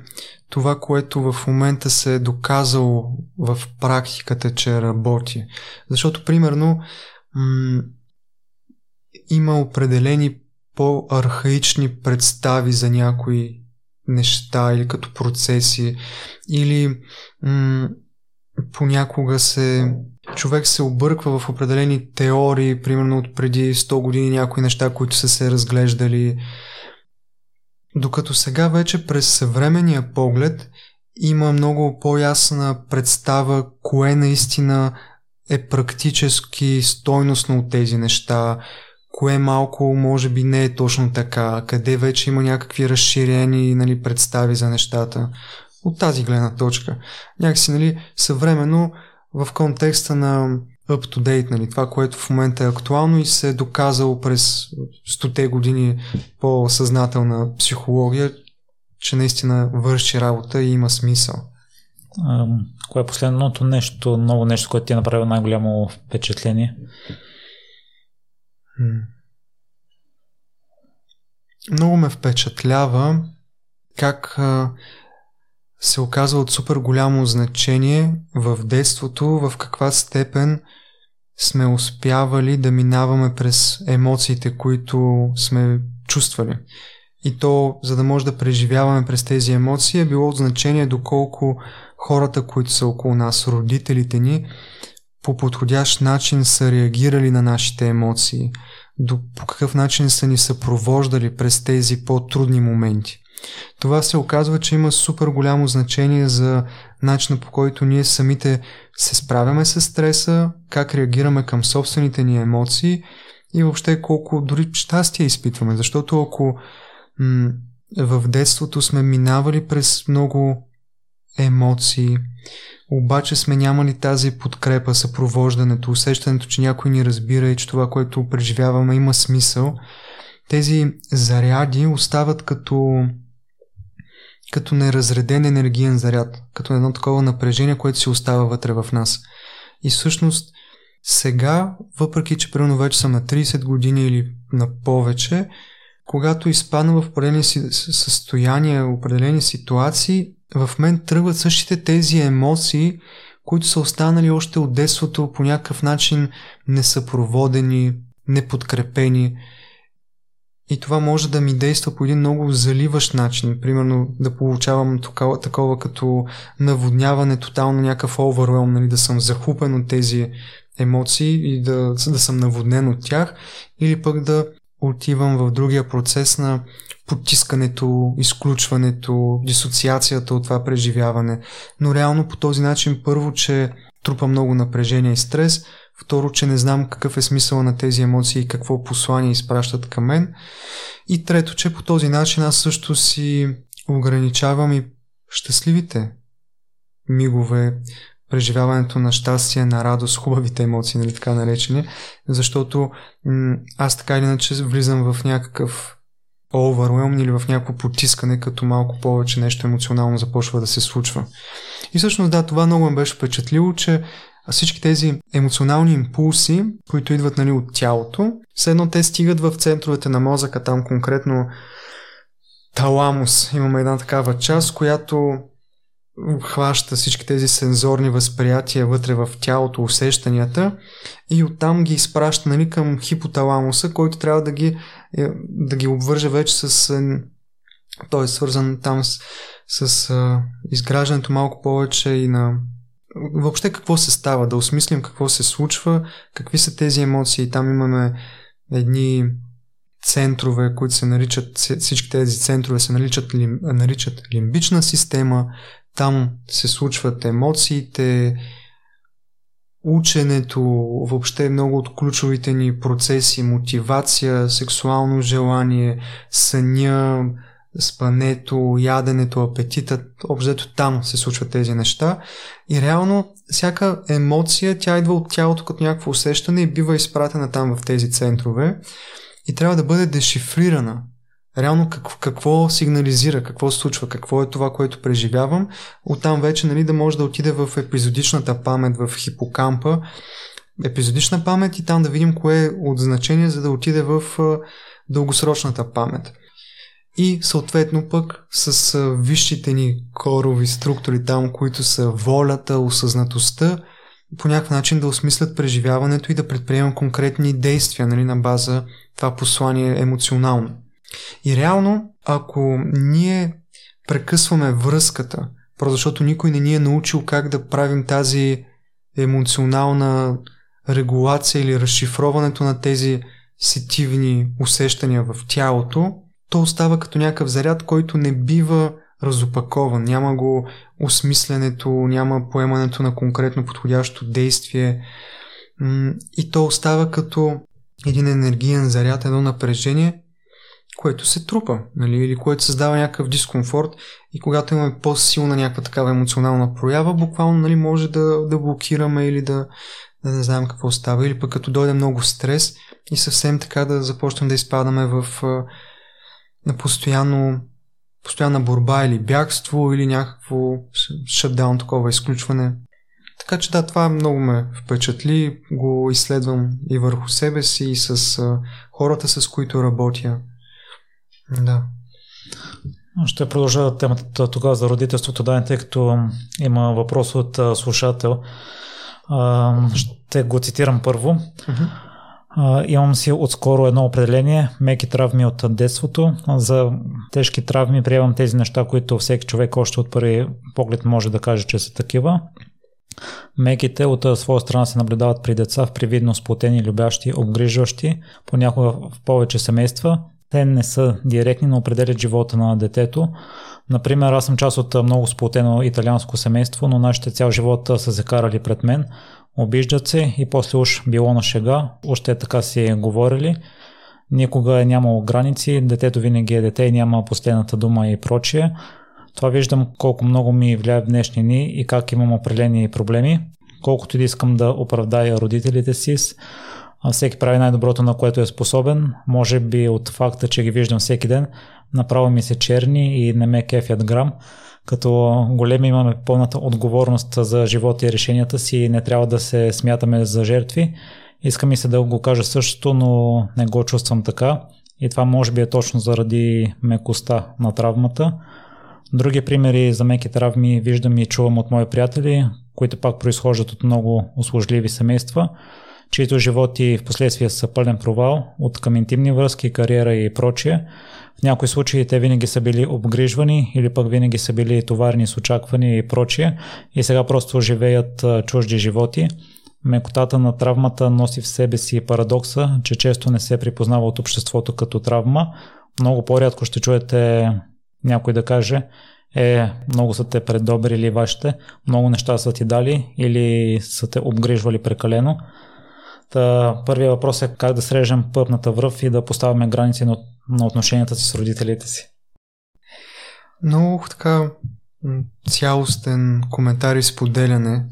това, което в момента се е доказало в практиката, че работи. Защото, примерно, м- има определени по-архаични представи за някои неща или като процеси, или м- понякога се човек се обърква в определени теории, примерно от преди 100 години някои неща, които са се разглеждали. Докато сега вече през съвременния поглед има много по-ясна представа кое наистина е практически стойностно от тези неща, кое малко може би не е точно така, къде вече има някакви разширени нали, представи за нещата. От тази гледна точка. Някакси, нали, съвременно в контекста на up to date, нали, това, което в момента е актуално и се е доказало през стоте години по-съзнателна психология, че наистина върши работа и има смисъл. Кое е последното нещо, ново нещо, което ти е направило най-голямо впечатление? Много ме впечатлява как се оказва от супер голямо значение в детството, в каква степен сме успявали да минаваме през емоциите, които сме чувствали. И то, за да може да преживяваме през тези емоции, е било от значение доколко хората, които са около нас, родителите ни, по подходящ начин са реагирали на нашите емоции, до, по какъв начин са ни съпровождали през тези по-трудни моменти. Това се оказва, че има супер голямо значение за начина по който ние самите се справяме с стреса, как реагираме към собствените ни емоции и въобще колко дори щастие изпитваме. Защото ако м- в детството сме минавали през много емоции, обаче сме нямали тази подкрепа, съпровождането, усещането, че някой ни разбира и че това, което преживяваме, има смисъл. Тези заряди остават като като неразреден енергиен заряд, като едно такова напрежение, което си остава вътре в нас. И всъщност сега, въпреки че примерно вече съм на 30 години или на повече, когато изпадна в определени състояния, определени ситуации, в мен тръгват същите тези емоции, които са останали още от детството по някакъв начин несъпроводени, неподкрепени. И това може да ми действа по един много заливащ начин. Примерно да получавам такова, такова като наводняване, тотално някакъв овервелм, нали, да съм захупен от тези емоции и да, да съм наводнен от тях. Или пък да отивам в другия процес на потискането, изключването, дисоциацията от това преживяване. Но реално по този начин първо, че трупа много напрежение и стрес, второ, че не знам какъв е смисъл на тези емоции и какво послание изпращат към мен. И трето, че по този начин аз също си ограничавам и щастливите мигове, преживяването на щастие, на радост, хубавите емоции, нали така наречени, защото м- аз така или иначе влизам в някакъв overwhelm или в някакво потискане, като малко повече нещо емоционално започва да се случва. И всъщност да, това много ме беше впечатлило, че всички тези емоционални импулси, които идват нали, от тялото, все едно те стигат в центровете на мозъка, там конкретно таламус. Имаме една такава част, която хваща всички тези сензорни възприятия вътре в тялото, усещанията и оттам ги изпраща нали, към хипоталамуса, който трябва да ги, да ги обвърже вече с... Е, той е свързан там с, с а, изграждането малко повече и на въобще какво се става, да осмислим какво се случва, какви са тези емоции. Там имаме едни центрове, които се наричат, всички тези центрове се наричат, наричат лимбична система, там се случват емоциите, ученето, въобще много от ключовите ни процеси, мотивация, сексуално желание, съня, спането, яденето, апетитът, общо там се случват тези неща. И реално всяка емоция, тя идва от тялото като някакво усещане и бива изпратена там в тези центрове и трябва да бъде дешифрирана реално какво, какво сигнализира, какво случва, какво е това, което преживявам. Оттам вече нали, да може да отиде в епизодичната памет, в хипокампа, епизодична памет и там да видим кое е от значение, за да отиде в дългосрочната памет. И съответно пък с висшите ни корови структури там, които са волята, осъзнатостта, по някакъв начин да осмислят преживяването и да предприемам конкретни действия нали, на база това послание емоционално. И реално, ако ние прекъсваме връзката, просто защото никой не ни е научил как да правим тази емоционална регулация или разшифроването на тези сетивни усещания в тялото, то остава като някакъв заряд, който не бива разопакован. Няма го осмисленето, няма поемането на конкретно подходящо действие. И то остава като един енергиен заряд, едно напрежение, което се трупа, нали, или което създава някакъв дискомфорт и когато имаме по-силна някаква такава емоционална проява, буквално нали, може да, да блокираме или да, да не знаем какво става, или пък като дойде много стрес и съвсем така да започнем да изпадаме в на постоянно постоянна борба или бягство или някакво шатдаун, такова изключване. Така че да, това много ме впечатли, го изследвам и върху себе си и с хората, с които работя. Да. Ще продължа темата тогава за родителството, да, тъй като има въпрос от слушател. Ще го цитирам първо. Uh-huh. А, имам си отскоро едно определение меки травми от детството. За тежки травми приемам тези неща, които всеки човек още от първи поглед може да каже, че са такива. Меките от своя страна се наблюдават при деца в привидно сплотени, любящи, обгрижващи, понякога в повече семейства. Те не са директни, но определят живота на детето. Например, аз съм част от много сплотено италианско семейство, но нашите цял живот са се карали пред мен. Обиждат се и после уж било на шега, още така си говорили. Никога е нямало граници, детето винаги е дете и няма последната дума и прочие. Това виждам колко много ми влияе в днешни дни и как имам определени проблеми. Колкото и да искам да оправдая родителите си, всеки прави най-доброто, на което е способен. Може би от факта, че ги виждам всеки ден, направо ми се черни и не ме кефят грам. Като големи имаме пълната отговорност за живота и решенията си и не трябва да се смятаме за жертви. Искам и се да го кажа същото, но не го чувствам така. И това може би е точно заради мекостта на травмата. Други примери за меки травми виждам и чувам от мои приятели, които пак произхождат от много услужливи семейства, чието животи в последствие са пълен провал от към интимни връзки, кариера и прочие. В някои случаи те винаги са били обгрижвани или пък винаги са били товарни с очаквания и прочие и сега просто живеят чужди животи. Мекотата на травмата носи в себе си парадокса, че често не се припознава от обществото като травма. Много по-рядко ще чуете някой да каже, е, много са те предобрили вашите, много неща са ти дали или са те обгрижвали прекалено. Та, първият въпрос е как да срежем пъпната връв и да поставяме граници на, на отношенията си с родителите си. Много така цялостен коментар и споделяне.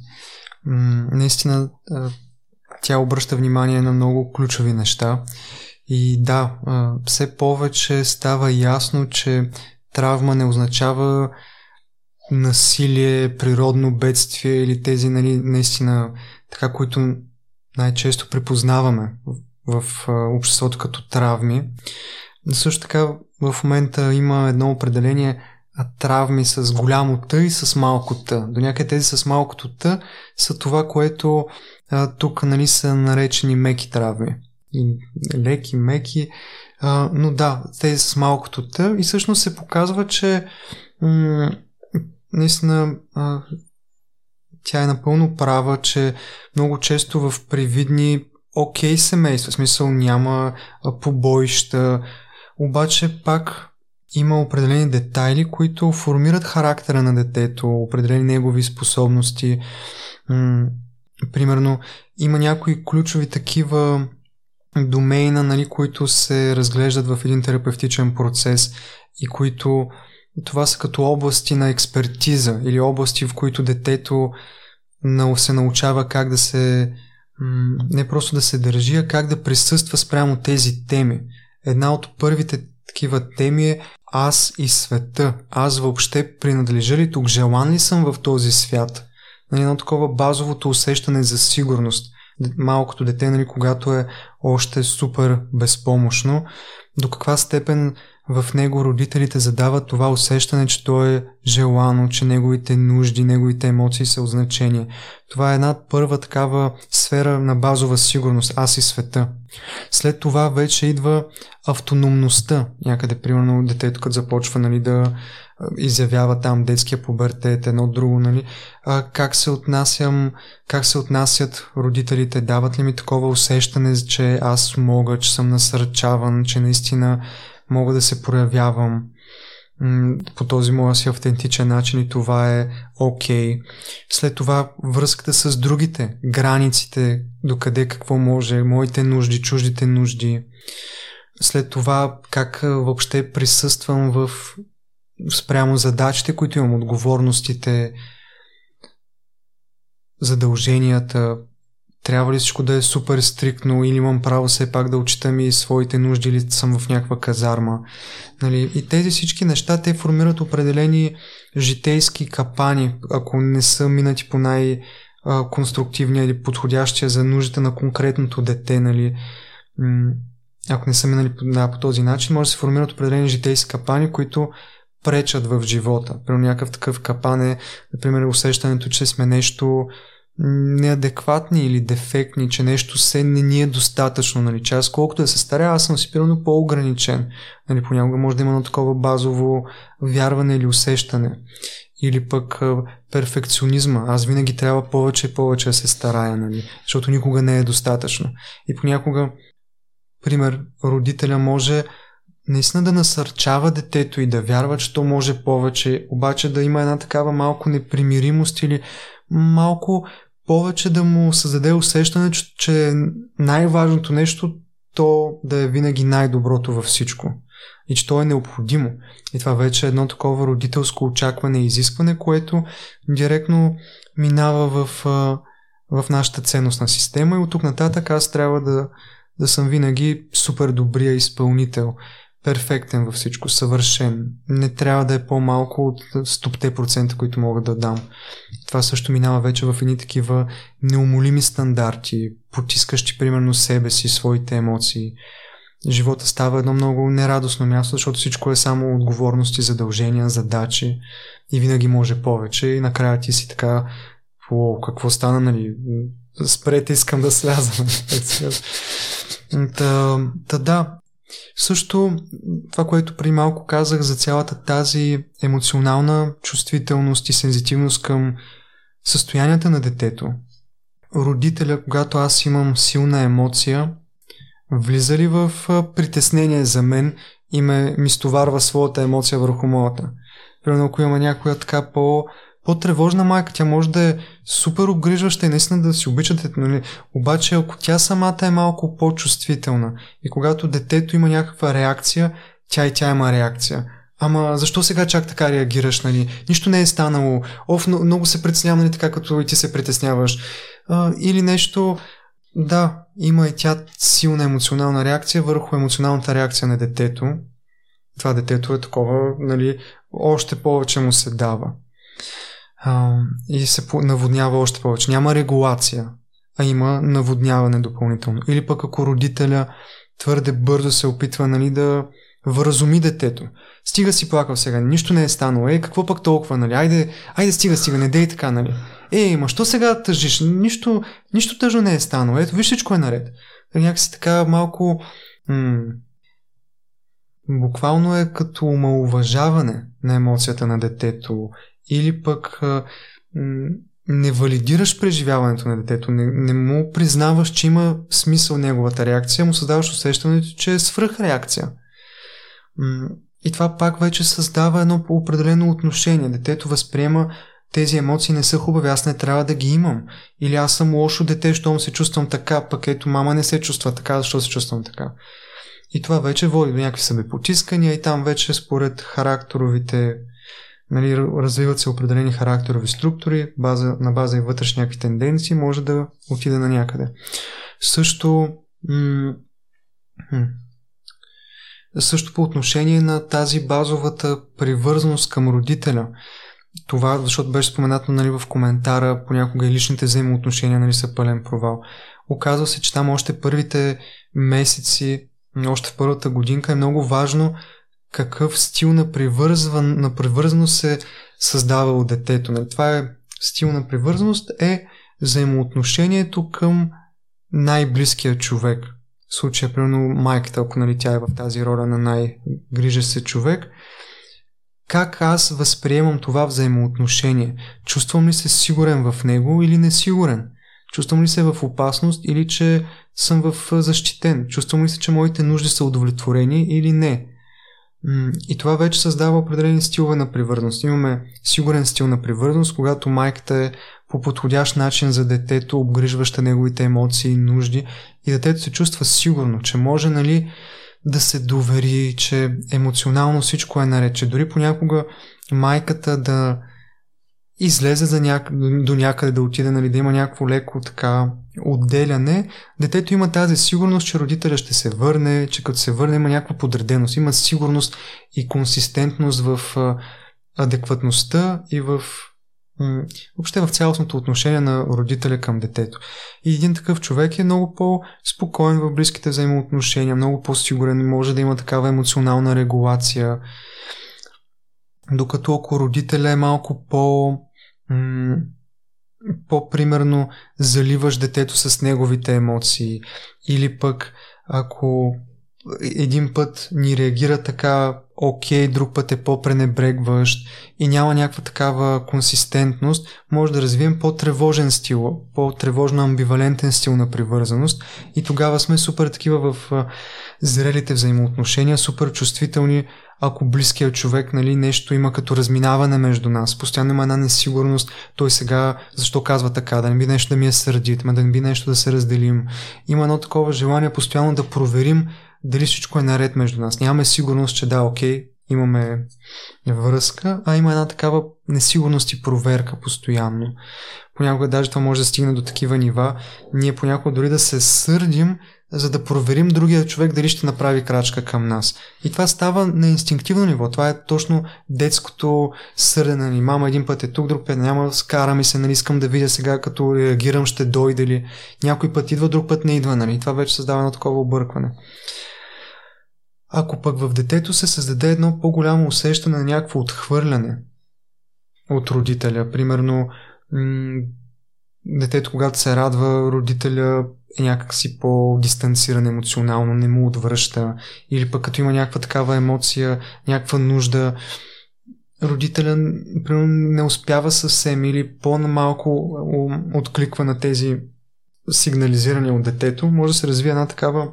Наистина тя обръща внимание на много ключови неща. И да, все повече става ясно, че травма не означава насилие, природно бедствие или тези нали, наистина така, които най-често припознаваме в, обществото като травми. Също така в момента има едно определение травми с голямо Т и с малко Т. До някъде тези с малкото Т са това, което а, тук нали, са наречени меки травми. И леки, меки. А, но да, тези с малкото Т и всъщност се показва, че м- наистина а, тя е напълно права, че много често в привидни окей okay семейства, в смисъл няма побоища, обаче пак има определени детайли, които формират характера на детето, определени негови способности. Примерно, има някои ключови такива домейна, нали, които се разглеждат в един терапевтичен процес и които това са като области на експертиза или области, в които детето се научава как да се не просто да се държи, а как да присъства спрямо тези теми. Една от първите такива теми е аз и света. Аз въобще принадлежа ли тук? Желан ли съм в този свят? Нали, едно такова базовото усещане за сигурност. Малкото дете, нали, когато е още супер безпомощно, до каква степен в него родителите задават това усещане, че то е желано, че неговите нужди, неговите емоции са от значение. Това е една първа такава сфера на базова сигурност, аз и света. След това вече идва автономността. Някъде, примерно, детето като започва нали, да изявява там детския пубертет, едно друго, нали? А, как се отнасям, как се отнасят родителите, дават ли ми такова усещане, че аз мога, че съм насърчаван, че наистина мога да се проявявам по този моя си автентичен начин и това е окей. Okay. След това връзката с другите, границите, докъде какво може, моите нужди, чуждите нужди. След това как въобще присъствам в спрямо задачите, които имам, отговорностите, задълженията, трябва ли всичко да е супер стриктно или имам право все пак да отчитам и своите нужди или съм в някаква казарма. Нали? И тези всички неща, те формират определени житейски капани, ако не са минати по най- конструктивния или подходящия за нуждите на конкретното дете, нали, ако не са минали да, по този начин, може да се формират определени житейски капани, които пречат в живота. При някакъв такъв капан е, например, усещането, че сме нещо неадекватни или дефектни, че нещо се не ни е достатъчно. Нали? Че аз колкото да се старя, аз съм си примерно по-ограничен. Нали? Понякога може да има едно такова базово вярване или усещане. Или пък перфекционизма. Аз винаги трябва повече и повече да се старая, нали? защото никога не е достатъчно. И понякога, пример, родителя може наистина да насърчава детето и да вярва, че то може повече, обаче да има една такава малко непримиримост или малко повече да му създаде усещане, че най-важното нещо то да е винаги най-доброто във всичко. И че то е необходимо. И това вече е едно такова родителско очакване и изискване, което директно минава в, в нашата ценностна система и от тук нататък аз трябва да, да съм винаги супер добрия изпълнител перфектен във всичко, съвършен. Не трябва да е по-малко от 100%, които мога да дам. Това също минава вече в едни такива неумолими стандарти, потискащи примерно себе си, своите емоции. Живота става едно много нерадостно място, защото всичко е само отговорности, задължения, задачи и винаги може повече и накрая ти си така о, какво стана, нали? Спрете, искам да сляза. [LAUGHS] та, та да, също това, което при малко казах за цялата тази емоционална чувствителност и сензитивност към състоянията на детето. Родителя, когато аз имам силна емоция, влиза ли в притеснение за мен и ме ми стоварва своята емоция върху моята. Примерно, ако има някоя така по- по-тревожна майка, тя може да е супер обгрижваща и наистина да си обичате, нали? обаче ако тя самата е малко по-чувствителна и когато детето има някаква реакция, тя и тя има реакция. Ама защо сега чак така реагираш, нали? Нищо не е станало. Оф, много се притеснявам, нали, така като и ти се притесняваш. А, или нещо, да, има и тя силна емоционална реакция върху емоционалната реакция на детето. Това детето е такова, нали, още повече му се дава а, и се наводнява още повече. Няма регулация, а има наводняване допълнително. Или пък ако родителя твърде бързо се опитва нали, да вразуми детето. Стига си плакал сега, нищо не е станало. Ей, какво пък толкова, нали? Айде, айде стига, стига, не дей така, нали? Ей, ма що сега тъжиш? Нищо, нищо тъжно не е станало. Ето, виж всичко е наред. Някакси така малко... М- буквално е като омалуважаване на емоцията на детето или пък не валидираш преживяването на детето, не, не му признаваш, че има смисъл неговата реакция, му създаваш усещането, че е свръхреакция. И това пак вече създава едно определено отношение. Детето възприема тези емоции не са хубави, аз не трябва да ги имам. Или аз съм лошо дете, щом се чувствам така, пък ето мама не се чувства така, защо се чувствам така. И това вече води до някакви събепотискания и там вече според характеровите нали, развиват се определени характерови структури, база, на база и вътрешни някакви тенденции, може да отиде на някъде. Също, м- м- също по отношение на тази базовата привързаност към родителя. Това, защото беше споменато нали, в коментара, понякога и личните взаимоотношения нали, са пълен провал. Оказва се, че там още първите месеци, още в първата годинка е много важно какъв стил на, привързван, на привързаност се създава от детето. Нали? Това е стил на привързаност е взаимоотношението към най-близкия човек. В случая, примерно, майката, ако нали, тя е в тази роля на най-грижа се човек, как аз възприемам това взаимоотношение? Чувствам ли се сигурен в него или несигурен? Чувствам ли се в опасност или че съм в защитен? Чувствам ли се, че моите нужди са удовлетворени или не? И това вече създава определени стилове на привързаност. Имаме сигурен стил на привързаност, когато майката е по подходящ начин за детето, обгрижваща неговите емоции и нужди и детето се чувства сигурно, че може нали, да се довери, че емоционално всичко е наред, че дори понякога майката да излезе за няк... до някъде да отиде, нали, да има някакво леко така отделяне, детето има тази сигурност, че родителя ще се върне, че като се върне има някаква подреденост, има сигурност и консистентност в адекватността и в въобще в цялостното отношение на родителя към детето. И един такъв човек е много по-спокоен в близките взаимоотношения, много по-сигурен, може да има такава емоционална регулация. Докато ако родителя е малко по по-примерно заливаш детето с неговите емоции. Или пък ако един път ни реагира така окей, друг път е по-пренебрегващ и няма някаква такава консистентност, може да развием по-тревожен стил, по-тревожно амбивалентен стил на привързаност и тогава сме супер такива в зрелите взаимоотношения, супер чувствителни, ако близкият човек нали, нещо има като разминаване между нас, постоянно има една несигурност, той сега защо казва така, да не би нещо да ми е сърдит, да не би нещо да се разделим. Има едно такова желание постоянно да проверим дали всичко е наред между нас. Нямаме сигурност, че да, окей, имаме връзка, а има една такава несигурност и проверка постоянно. Понякога даже това може да стигне до такива нива. Ние понякога дори да се сърдим, за да проверим другия човек дали ще направи крачка към нас. И това става на инстинктивно ниво. Това е точно детското сърдене. Нали, мама един път е тук, друг път няма, скара ми се, нали, искам да видя сега като реагирам, ще дойде ли. Някой път идва, друг път не идва. Нали. Това вече създава едно такова объркване. Ако пък в детето се създаде едно по-голямо усещане на някакво отхвърляне от родителя, примерно детето, когато се радва, родителя е някакси по-дистанциран емоционално, не му отвръща, или пък като има някаква такава емоция, някаква нужда, родителя примерно, не успява съвсем или по-малко откликва на тези сигнализирани от детето, може да се развие една такава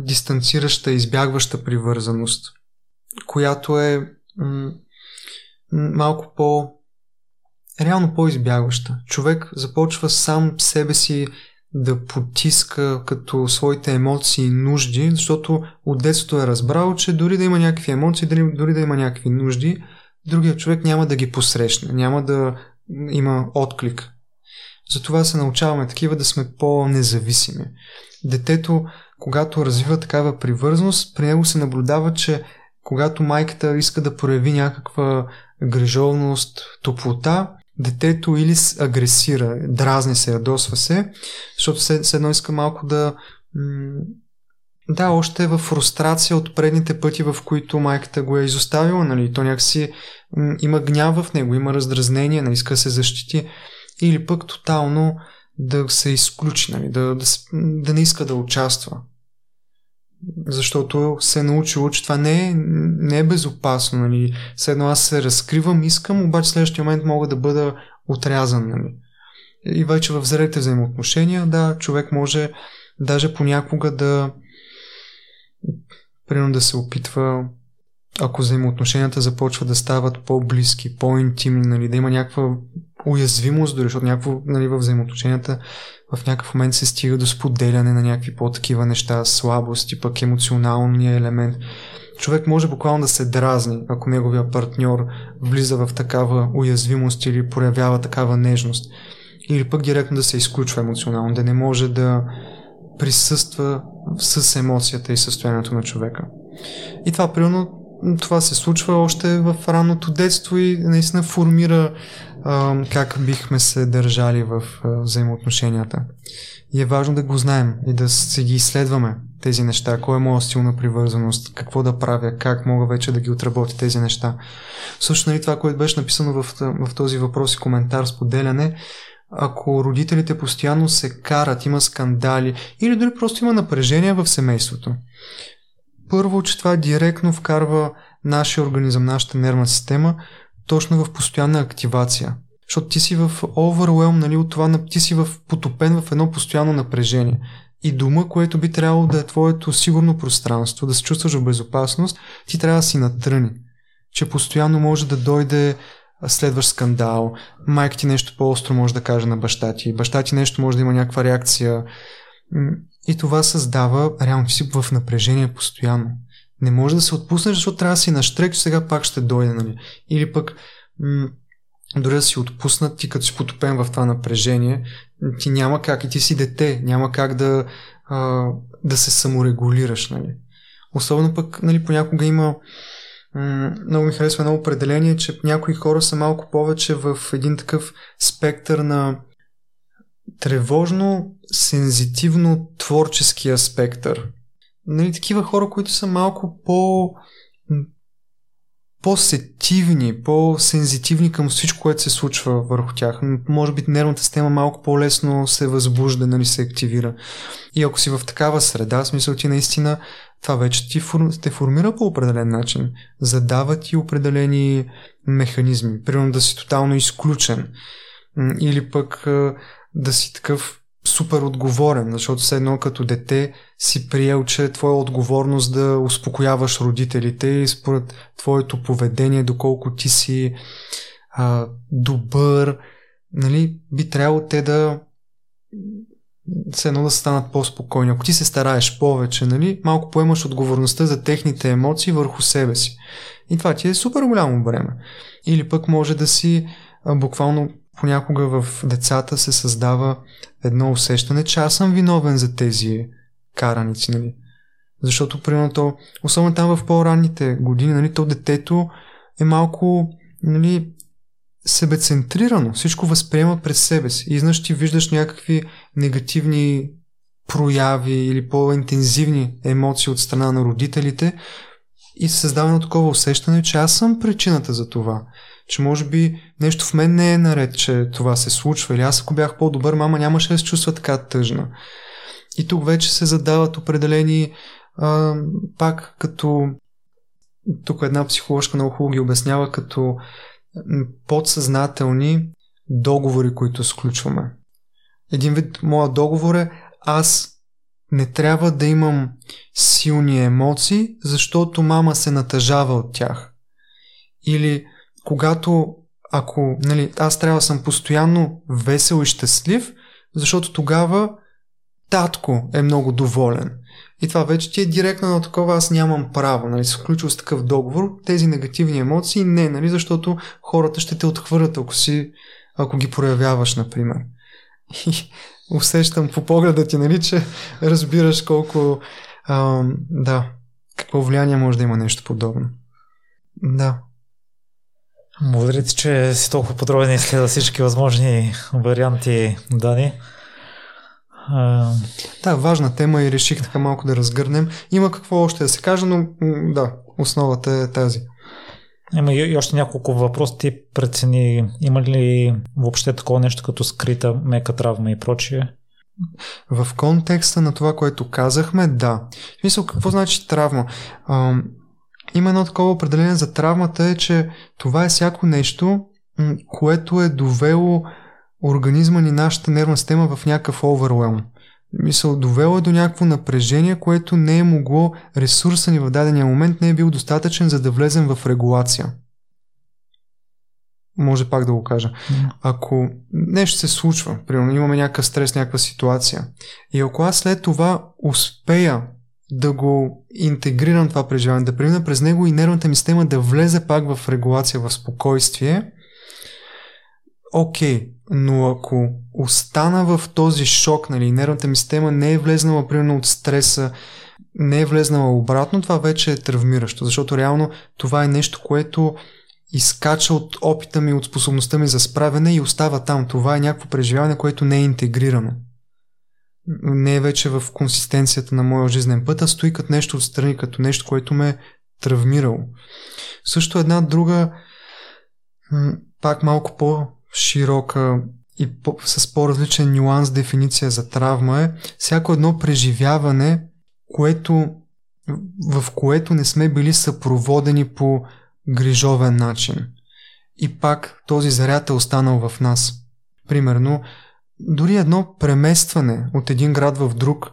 дистанцираща, избягваща привързаност, която е м- малко по реално по-избягваща. Човек започва сам себе си да потиска като своите емоции и нужди, защото от детството е разбрал, че дори да има някакви емоции, дори, да има някакви нужди, другия човек няма да ги посрещне, няма да има отклик. Затова се научаваме такива да сме по-независими. Детето когато развива такава привързаност, при него се наблюдава, че когато майката иска да прояви някаква грижовност, топлота, детето или агресира, дразни се, ядосва се, защото се, едно иска малко да... Да, още е в фрустрация от предните пъти, в които майката го е изоставила, нали? То някакси има гняв в него, има раздразнение, нали? иска се защити. Или пък тотално да се изключи, нали? да, да, да не иска да участва защото се е научило, че това не е, не е безопасно. Нали. Следно аз се разкривам, искам, обаче в следващия момент мога да бъда отрязан. Нали. И вече в зрелите взаимоотношения, да, човек може даже понякога да примерно да се опитва ако взаимоотношенията започват да стават по-близки, по-интимни, нали, да има някаква уязвимост, дори защото някакво, нали, в взаимоотношенията в някакъв момент се стига до споделяне на някакви по-такива неща, слабости, пък емоционалния елемент. Човек може буквално да се дразни, ако неговия партньор влиза в такава уязвимост или проявява такава нежност. Или пък директно да се изключва емоционално, да не може да присъства с емоцията и състоянието на човека. И това, примерно, това се случва още в ранното детство и наистина формира а, как бихме се държали в а, взаимоотношенията. И е важно да го знаем и да се ги изследваме тези неща. Кой е моя стил на привързаност, какво да правя, как мога вече да ги отработя тези неща. Също нали, това, което беше написано в, в този въпрос и коментар, споделяне, ако родителите постоянно се карат, има скандали или дори просто има напрежение в семейството. Първо, че това директно вкарва нашия организъм, нашата нервна система точно в постоянна активация. Защото ти си в overwhelm, нали, от това, ти си в потопен в едно постоянно напрежение. И дума, което би трябвало да е твоето сигурно пространство, да се чувстваш в безопасност, ти трябва да си натръни. Че постоянно може да дойде следващ скандал, майка ти нещо по-остро може да каже на баща ти, баща ти нещо може да има някаква реакция. И това създава реално си в напрежение постоянно. Не може да се отпуснеш, защото трябва да си на штрек, че сега пак ще дойде. Нали? Или пък м- дори да си отпуснат, ти като си потопен в това напрежение, ти няма как, и ти си дете, няма как да, а, да се саморегулираш. Нали. Особено пък, нали, понякога има много ми харесва едно определение, че някои хора са малко повече в един такъв спектър на тревожно, сензитивно творческия спектър. Нали, такива хора, които са малко по по-сетивни, по-сензитивни към всичко, което се случва върху тях. Може би нервната система малко по-лесно се възбужда, нали, се активира. И ако си в такава среда, смисъл ти наистина, това вече ти те формира по определен начин. Задава ти определени механизми. Примерно да си тотално изключен. Или пък да си такъв супер отговорен, защото все едно като дете си приел, че е твоя отговорност да успокояваш родителите и според твоето поведение, доколко ти си а, добър, нали, би трябвало те да все едно да станат по-спокойни. Ако ти се стараеш повече, нали, малко поемаш отговорността за техните емоции върху себе си. И това ти е супер голямо време. Или пък може да си а, буквално понякога в децата се създава едно усещане, че аз съм виновен за тези караници, нали? Защото, примерно, то, особено там в по-ранните години, нали, то детето е малко, нали, себецентрирано. Всичко възприема през себе си. И изнъж ти виждаш някакви негативни прояви или по-интензивни емоции от страна на родителите и се създава такова усещане, че аз съм причината за това че може би нещо в мен не е наред, че това се случва. Или аз ако бях по-добър, мама нямаше да се чувства така тъжна. И тук вече се задават определени а, пак като тук една психоложка хубаво ги обяснява като подсъзнателни договори, които сключваме. Един вид моя договор е аз не трябва да имам силни емоции, защото мама се натъжава от тях. Или когато ако нали, аз трябва да съм постоянно весел и щастлив, защото тогава татко е много доволен. И това вече ти е директно на такова, аз нямам право, нали, се включва с такъв договор, тези негативни емоции не, нали, защото хората ще те отхвърлят, ако си, ако ги проявяваш, например. И [LAUGHS] усещам по погледа ти, нали, че разбираш колко, а, да, какво влияние може да има нещо подобно. Да. Благодаря ти, че си толкова подробен и изследва всички възможни варианти, Дани. Да, важна тема и реших така малко да разгърнем. Има какво още да се каже, но да, основата е тази. Има и още няколко въпроси. Ти прецени, има ли въобще такова нещо като скрита мека травма и прочие? В контекста на това, което казахме, да. В смисъл, какво значи травма? Има едно такова определение за травмата е, че това е всяко нещо, което е довело организма ни, нашата нервна система в някакъв оверуелм. Мисъл, довело е до някакво напрежение, което не е могло, ресурса ни в дадения момент не е бил достатъчен, за да влезем в регулация. Може пак да го кажа. Ако нещо се случва, примерно имаме някакъв стрес, някаква ситуация, и ако аз след това успея да го интегрирам това преживяване, да премина през него и нервната ми система да влезе пак в регулация, в спокойствие, окей, okay, но ако остана в този шок, нали, нервната ми система не е влезнала примерно от стреса, не е влезнала обратно, това вече е травмиращо, защото реално това е нещо, което изкача от опита ми, от способността ми за справяне и остава там. Това е някакво преживяване, което не е интегрирано не е вече в консистенцията на моя жизнен път, а стои като нещо отстрани, като нещо, което ме е травмирало. Също една друга, пак малко по-широка и по- с по-различен нюанс дефиниция за травма е всяко едно преживяване, което, в което не сме били съпроводени по грижовен начин. И пак този заряд е останал в нас. Примерно, дори едно преместване от един град в друг,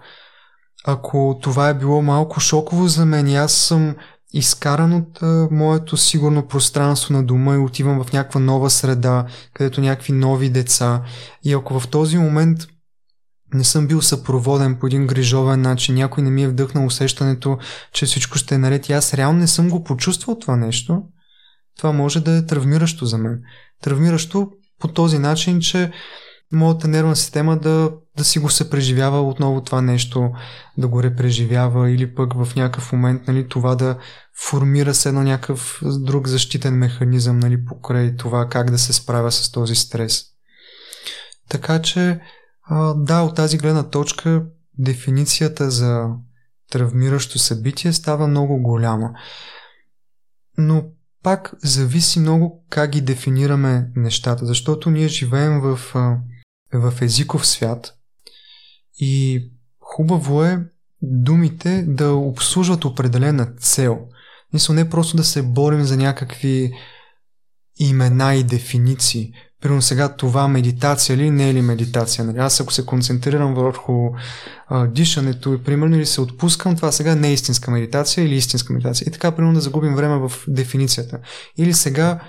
ако това е било малко шоково за мен аз съм изкаран от а, моето сигурно пространство на дома и отивам в някаква нова среда, където някакви нови деца. И ако в този момент не съм бил съпроводен по един грижовен начин, някой не ми е вдъхнал усещането, че всичко ще е наред и аз реално не съм го почувствал това нещо, това може да е травмиращо за мен. Травмиращо по този начин, че моята нервна система да, да си го се преживява отново това нещо, да го репреживява или пък в някакъв момент нали, това да формира се едно някакъв друг защитен механизъм нали, покрай това как да се справя с този стрес. Така че, да, от тази гледна точка дефиницията за травмиращо събитие става много голяма. Но пак зависи много как ги дефинираме нещата, защото ние живеем в, в езиков свят и хубаво е думите да обслужват определена цел. Мисля, не просто да се борим за някакви имена и дефиниции. Примерно сега това медитация ли, не е ли медитация? Нали? Аз ако се концентрирам върху а, дишането и примерно или се отпускам, това сега не е истинска медитация или истинска медитация. И така, примерно да загубим време в дефиницията. Или сега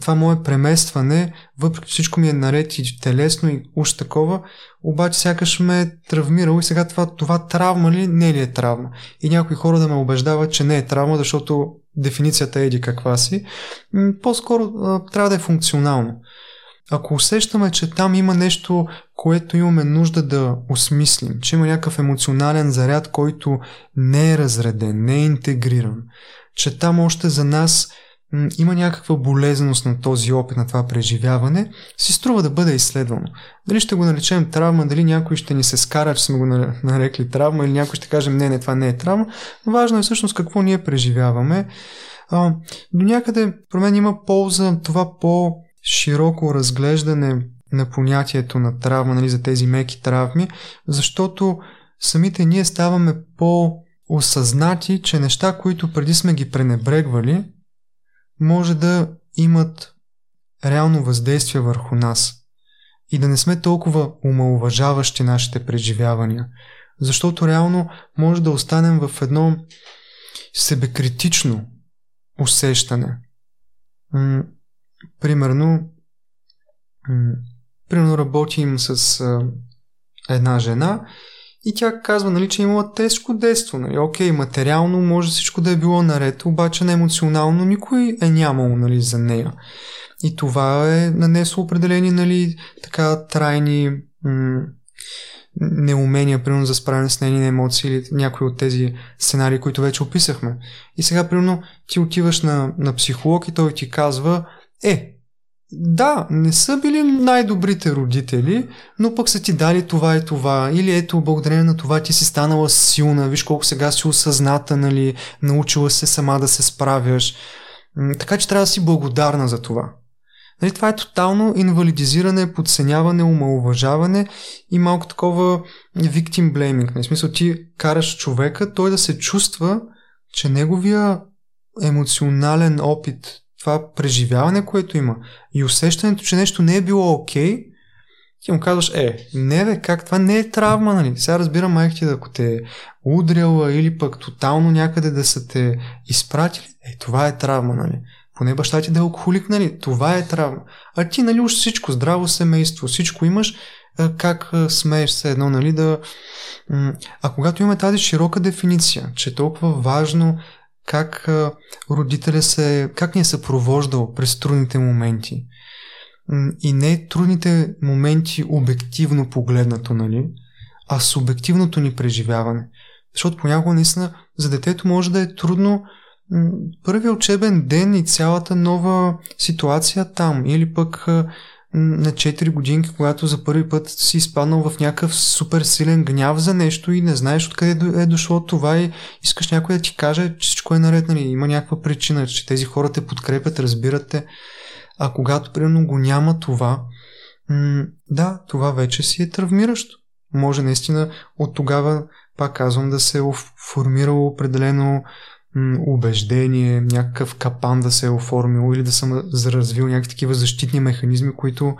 това мое преместване, въпреки всичко ми е наред и телесно и уж такова, обаче сякаш ме е травмирало и сега това, това травма ли, не ли е травма? И някои хора да ме убеждават, че не е травма, защото дефиницията еди каква си. По-скоро трябва да е функционално. Ако усещаме, че там има нещо, което имаме нужда да осмислим, че има някакъв емоционален заряд, който не е разреден, не е интегриран, че там още за нас има някаква болезненост на този опит, на това преживяване, си струва да бъде изследвано. Дали ще го наречем травма, дали някой ще ни се скара, че сме го нарекли травма, или някой ще кажем не, не, това не е травма. Важно е всъщност какво ние преживяваме. А, до някъде про мен има полза това по широко разглеждане на понятието на травма, нали, за тези меки травми, защото самите ние ставаме по-осъзнати, че неща, които преди сме ги пренебрегвали, може да имат реално въздействие върху нас и да не сме толкова умалуважаващи нашите преживявания, защото реално може да останем в едно себекритично усещане. М- примерно, м- примерно работим с а, една жена и тя казва, нали, че е имала тежко детство. Нали. Окей, материално може всичко да е било наред, обаче на емоционално никой е нямало нали, за нея. И това е нанесло определени нали, така трайни м- неумения, примерно за справяне с нейни емоции или някои от тези сценарии, които вече описахме. И сега, примерно, ти отиваш на, на психолог и той ти казва, е, да, не са били най-добрите родители, но пък са ти дали това и това. Или ето, благодарение на това ти си станала силна, виж колко сега си осъзната, нали, научила се сама да се справяш. Така че трябва да си благодарна за това. Нали, това е тотално инвалидизиране, подценяване, омалуважаване и малко такова victim blaming. Нали, в смисъл ти караш човека той да се чувства, че неговия емоционален опит, това преживяване, което има и усещането, че нещо не е било окей, okay, ти му казваш, е, не бе, как това не е травма, нали? Сега разбирам майка ти ако те е удряла или пък тотално някъде да са те изпратили, е, това е травма, нали? Поне баща ти да е алкохолик, нали? Това е травма. А ти, нали, уж всичко, здраво семейство, всичко имаш, как смееш се едно, нали, да... А когато имаме тази широка дефиниция, че е толкова важно как родителя се, как ни е съпровождал през трудните моменти. И не трудните моменти обективно погледнато, нали, а субективното ни преживяване. Защото понякога наистина за детето може да е трудно първият учебен ден и цялата нова ситуация там. Или пък на 4 годинки, когато за първи път си изпаднал в някакъв супер силен гняв за нещо и не знаеш откъде е дошло това и искаш някой да ти каже, че всичко е наред, нали? има някаква причина, че тези хора те подкрепят, разбират те. А когато примерно го няма това, м- да, това вече си е травмиращо. Може наистина от тогава, пак казвам, да се е формирало убеждение, някакъв капан да се е оформил или да съм развил някакви такива защитни механизми, които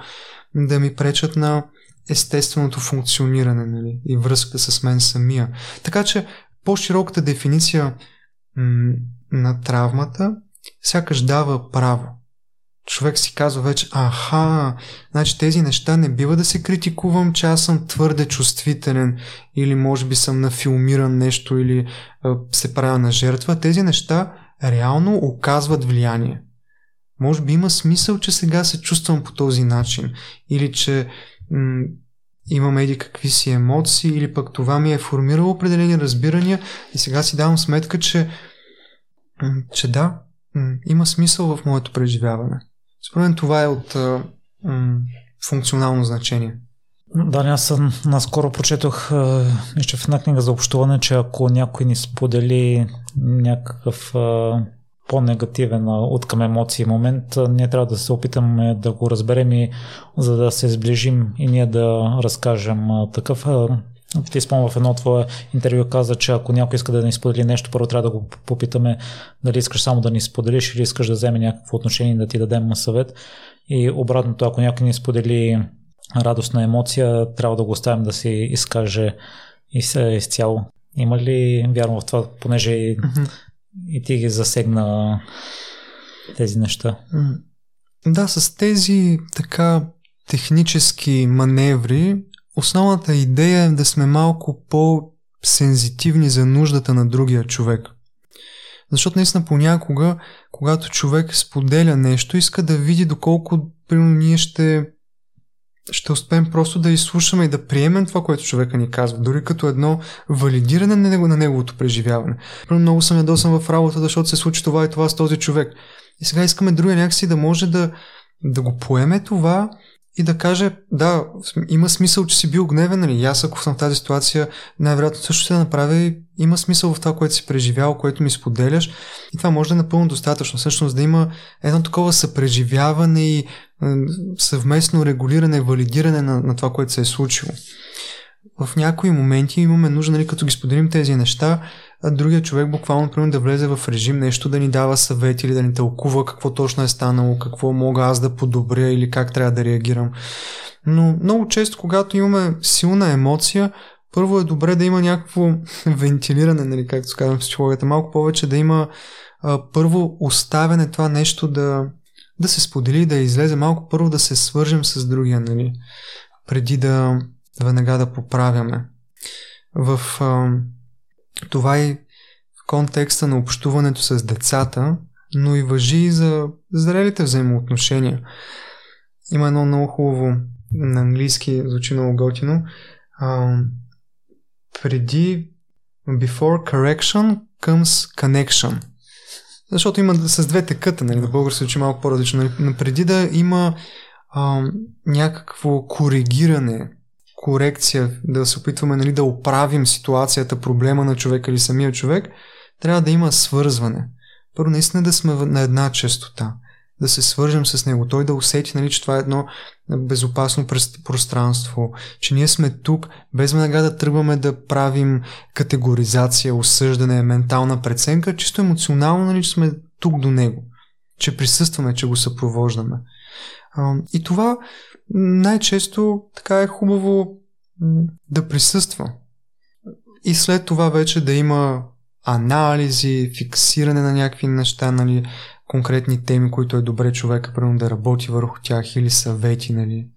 да ми пречат на естественото функциониране нали, и връзката с мен самия. Така че по-широката дефиниция м- на травмата сякаш дава право човек си казва вече, аха, значи тези неща не бива да се критикувам, че аз съм твърде чувствителен или може би съм нафилмиран нещо или а, се правя на жертва. Тези неща реално оказват влияние. Може би има смисъл, че сега се чувствам по този начин. Или че м- имам еди какви си емоции, или пък това ми е формирало определени разбирания и сега си давам сметка, че, м- че да, има смисъл в моето преживяване. Според мен това е от м- функционално значение. Да, аз наскоро прочетох нещо в една книга за общуване, че ако някой ни сподели някакъв по-негативен от към емоции момент, ние трябва да се опитаме да го разберем и за да се сближим и ние да разкажем такъв. Ти спомням в едно твое интервю каза, че ако някой иска да ни сподели нещо, първо трябва да го попитаме дали искаш само да ни споделиш или искаш да вземе някакво отношение и да ти дадем съвет. И обратното, ако някой ни сподели радостна емоция, трябва да го оставим да си изкаже изцяло. Има ли вярно в това, понеже mm-hmm. и ти ги засегна тези неща? Да, с тези така технически маневри, основната идея е да сме малко по-сензитивни за нуждата на другия човек. Защото наистина понякога, когато човек споделя нещо, иска да види доколко примерно, ние ще ще успеем просто да изслушаме и да приемем това, което човека ни казва, дори като едно валидиране на, него, на неговото преживяване. Много съм ядосан в работа, защото се случи това и това с този човек. И сега искаме другия някакси да може да, да го поеме това и да каже, да, има смисъл, че си бил гневен, нали? аз ако съм в тази ситуация, най-вероятно също ще направя и има смисъл в това, което си преживял, което ми споделяш и това може да е напълно достатъчно. Всъщност да има едно такова съпреживяване и съвместно регулиране, валидиране на, на това, което се е случило. В някои моменти имаме нужда, нали, като ги споделим тези неща, другия човек буквално примерно да влезе в режим, нещо да ни дава съвет или да ни тълкува какво точно е станало, какво мога аз да подобря или как трябва да реагирам. Но много често, когато имаме силна емоция, първо е добре да има някакво [LAUGHS] вентилиране, нали, както казвам психологията, малко повече да има а, първо оставяне това нещо да, да се сподели, да излезе малко първо да се свържем с другия, нали, преди да веднага да поправяме. В а, това и в контекста на общуването с децата, но и въжи и за зрелите взаимоотношения. Има едно много хубаво на английски, звучи много готино. А, преди before correction comes connection. Защото има с двете къта, нали, на български звучи малко по-различно. Нали, преди да има а, някакво коригиране корекция, да се опитваме нали, да оправим ситуацията, проблема на човека или самия човек, трябва да има свързване. Първо, наистина да сме на една частота, да се свържем с него, той да усети, нали, че това е едно безопасно пространство, че ние сме тук, без веднага да тръгваме да правим категоризация, осъждане, ментална преценка, чисто емоционално, нали, че сме тук до него, че присъстваме, че го съпровождаме. И това най-често така е хубаво да присъства. И след това вече да има анализи, фиксиране на някакви неща, нали, конкретни теми, които е добре човека примерно да работи върху тях или съвети, нали.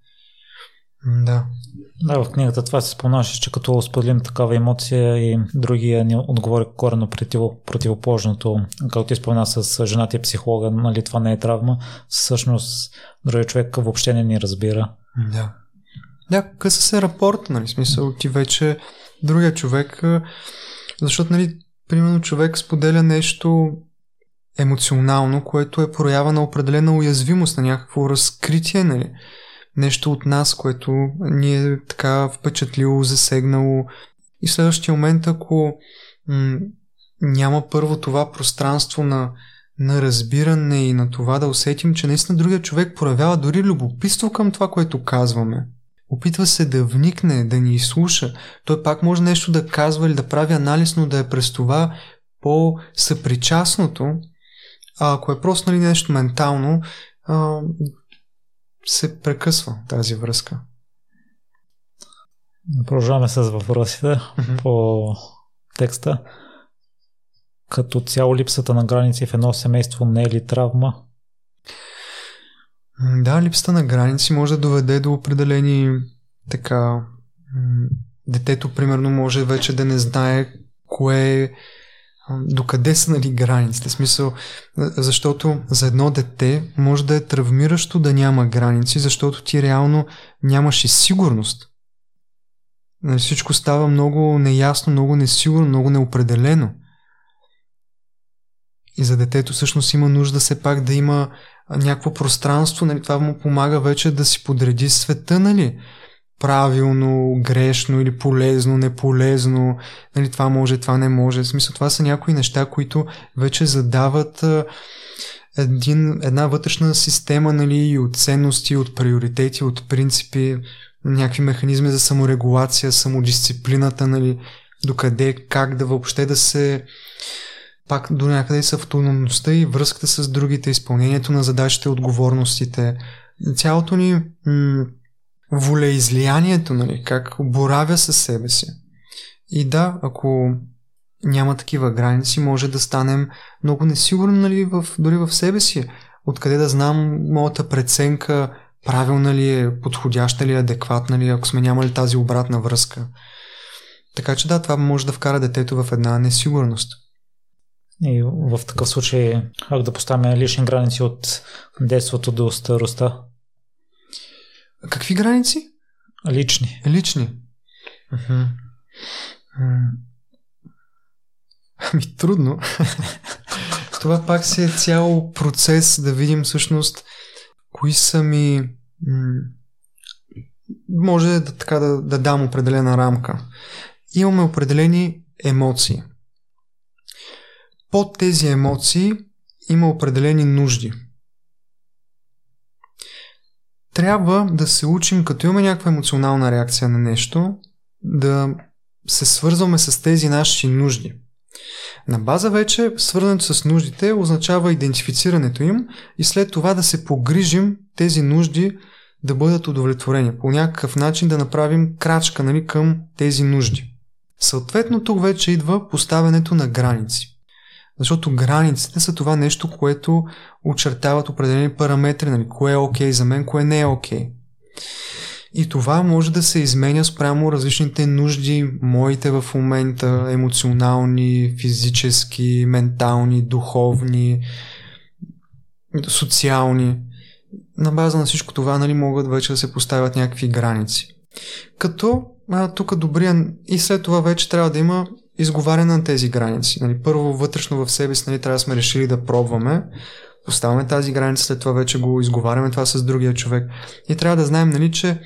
Да. Да, в книгата това се спомнаше, че като споделим такава емоция и другия ни отговори корено противоположното, както ти спомена с жената и психолога, нали, това не е травма, всъщност другия човек въобще не ни разбира. Да. Да, къса се рапорт, нали, смисъл ти вече другия човек, защото, нали, примерно човек споделя нещо емоционално, което е проява на определена уязвимост, на някакво разкритие, нали нещо от нас, което ни е така впечатлило, засегнало. И в следващия момент, ако м- няма първо това пространство на, на разбиране и на това да усетим, че наистина другия човек проявява дори любопитство към това, което казваме. Опитва се да вникне, да ни изслуша. Той пак може нещо да казва или да прави анализ, но да е през това по-съпричастното. А ако е просто нали, нещо ментално, а, се прекъсва тази връзка. Продължаваме с въпросите mm-hmm. по текста. Като цяло липсата на граници в едно семейство не е ли травма? Да, липсата на граници може да доведе до определени така... Детето, примерно, може вече да не знае кое докъде са нали, границите. Смисъл, защото за едно дете може да е травмиращо да няма граници, защото ти реално нямаш и сигурност. Нали, всичко става много неясно, много несигурно, много неопределено. И за детето всъщност има нужда все пак да има някакво пространство, нали, това му помага вече да си подреди света, нали? Правилно, грешно или полезно, неполезно, нали, това може, това не може. В смисъл, това са някои неща, които вече задават един, една вътрешна система нали, от ценности, от приоритети, от принципи, някакви механизми за саморегулация, самодисциплината, нали, докъде, как да въобще да се пак до някъде с автономността и връзката с другите, изпълнението на задачите, отговорностите. Цялото ни м- волеизлиянието, нали, как боравя със себе си. И да, ако няма такива граници, може да станем много несигурни нали, в, дори в себе си. Откъде да знам моята преценка правилна ли е, подходяща ли е, адекватна ли е, ако сме нямали тази обратна връзка. Така че да, това може да вкара детето в една несигурност. И в такъв случай, ако да поставяме лични граници от детството до старостта, Какви граници? Лични. Лични. Ами трудно. Това пак си е цял процес да видим всъщност кои са ми... Може да, така да, да дам определена рамка. Имаме определени емоции. Под тези емоции има определени нужди – трябва да се учим, като имаме някаква емоционална реакция на нещо, да се свързваме с тези наши нужди. На база вече свързването с нуждите означава идентифицирането им и след това да се погрижим тези нужди да бъдат удовлетворени. По някакъв начин да направим крачка нали, към тези нужди. Съответно тук вече идва поставянето на граници. Защото границите са това нещо, което очертават определени параметри, нали, кое е окей okay за мен, кое не е окей. Okay. И това може да се изменя спрямо различните нужди, моите в момента, емоционални, физически, ментални, духовни, социални. На база на всичко това нали, могат вече да се поставят някакви граници. Като а, тук добрия и след това вече трябва да има изговаряне на тези граници. Нали, първо вътрешно в себе си нали, трябва да сме решили да пробваме, поставяме тази граница, след това вече го изговаряме това с другия човек. И трябва да знаем, нали, че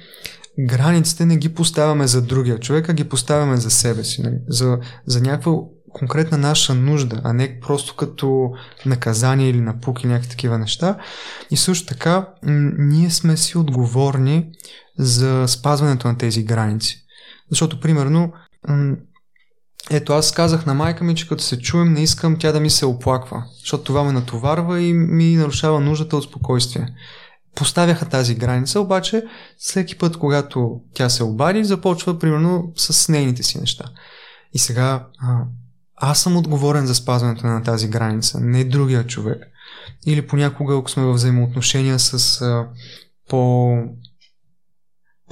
границите не ги поставяме за другия човек, а ги поставяме за себе си. Нали, за, за някаква конкретна наша нужда, а не просто като наказание или напук и някакви такива неща. И също така, ние сме си отговорни за спазването на тези граници. Защото, примерно, ето аз казах на майка ми, че като се чуем, не искам тя да ми се оплаква, защото това ме натоварва и ми нарушава нуждата от спокойствие. Поставяха тази граница, обаче всеки път, когато тя се обади, започва примерно с нейните си неща. И сега а, аз съм отговорен за спазването на тази граница, не другия човек. Или понякога, ако сме в взаимоотношения с а, по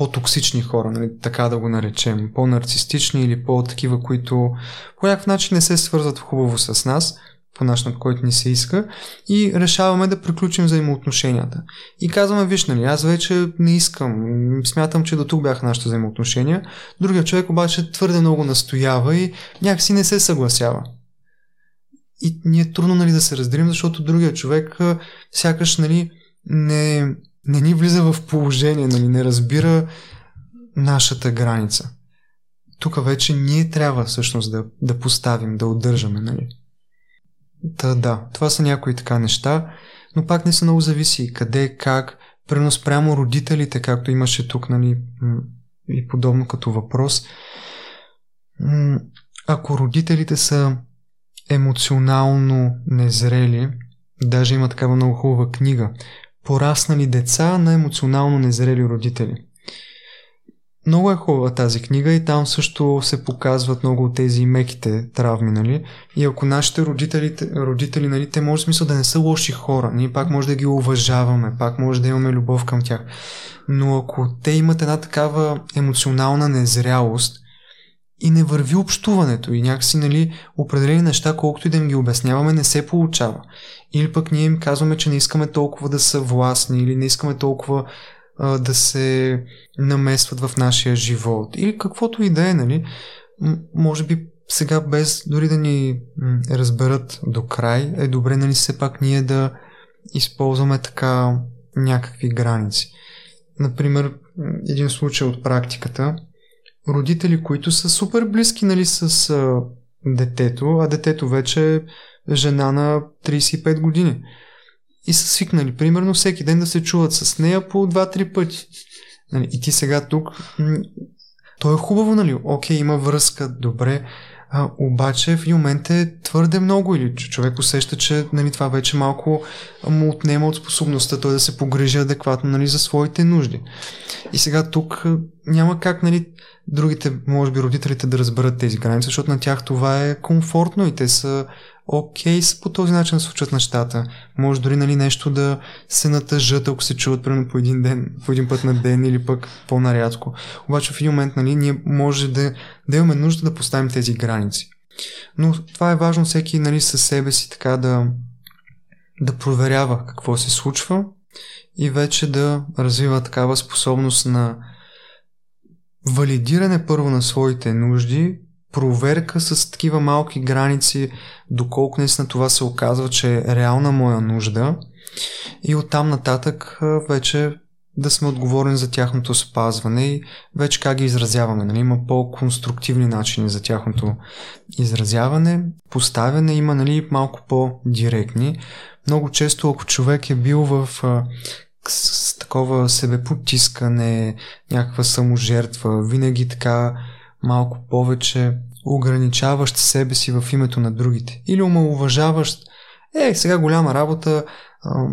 по-токсични хора, нали, така да го наречем, по-нарцистични или по-такива, които по някакъв начин не се свързват хубаво с нас, по начин, по който ни се иска и решаваме да приключим взаимоотношенията. И казваме, виж, нали, аз вече не искам, смятам, че до тук бяха нашите взаимоотношения, другия човек обаче твърде много настоява и някакси не се съгласява. И ни е трудно нали, да се разделим, защото другия човек сякаш нали, не, не ни влиза в положение, нали, не разбира нашата граница. Тук вече ние трябва всъщност да, да поставим, да удържаме. Нали? Та, да, това са някои така неща, но пак не са много зависи къде, как, пренос прямо родителите, както имаше тук, нали, и подобно като въпрос. Ако родителите са емоционално незрели, даже има такава много хубава книга пораснали деца на емоционално незрели родители. Много е хубава тази книга и там също се показват много от тези меките травми, нали? И ако нашите родители, родители нали, те може смисъл да не са лоши хора, ние пак може да ги уважаваме, пак може да имаме любов към тях. Но ако те имат една такава емоционална незрялост и не върви общуването и някакси, нали, определени неща, колкото и да им ги обясняваме, не се получава. Или пък ние им казваме, че не искаме толкова да са властни или не искаме толкова а, да се намесват в нашия живот. Или каквото и да е, нали, може би сега без дори да ни разберат до край, е добре, нали, все пак ние да използваме така някакви граници. Например, един случай от практиката – родители, които са супер близки нали, с а, детето, а детето вече е жена на 35 години. И са свикнали, примерно, всеки ден да се чуват с нея по 2-3 пъти. Нали, и ти сега тук, то е хубаво, нали, окей, има връзка, добре, а, обаче в един момент е твърде много или човек усеща, че нали, това вече малко му отнема от способността той да се погрежи адекватно нали, за своите нужди. И сега тук няма как нали, другите, може би родителите да разберат тези граници, защото на тях това е комфортно и те са окей okay, по този начин да случват нещата. Може дори нали, нещо да се натъжат, ако се чуват примерно по един ден, по един път на ден или пък по-нарядко. Обаче в един момент нали, ние може да, да имаме нужда да поставим тези граници. Но това е важно всеки нали, със себе си така да, да проверява какво се случва и вече да развива такава способност на валидиране първо на своите нужди, проверка с такива малки граници, доколко наистина това се оказва, че е реална моя нужда и оттам нататък вече да сме отговорни за тяхното спазване и вече как ги изразяваме. Нали? Има по-конструктивни начини за тяхното изразяване. Поставяне има нали, малко по-директни. Много често, ако човек е бил в с такова себепотискане, някаква саможертва, винаги така малко повече ограничаващ себе си в името на другите. Или омалуважаващ, е, сега голяма работа, а,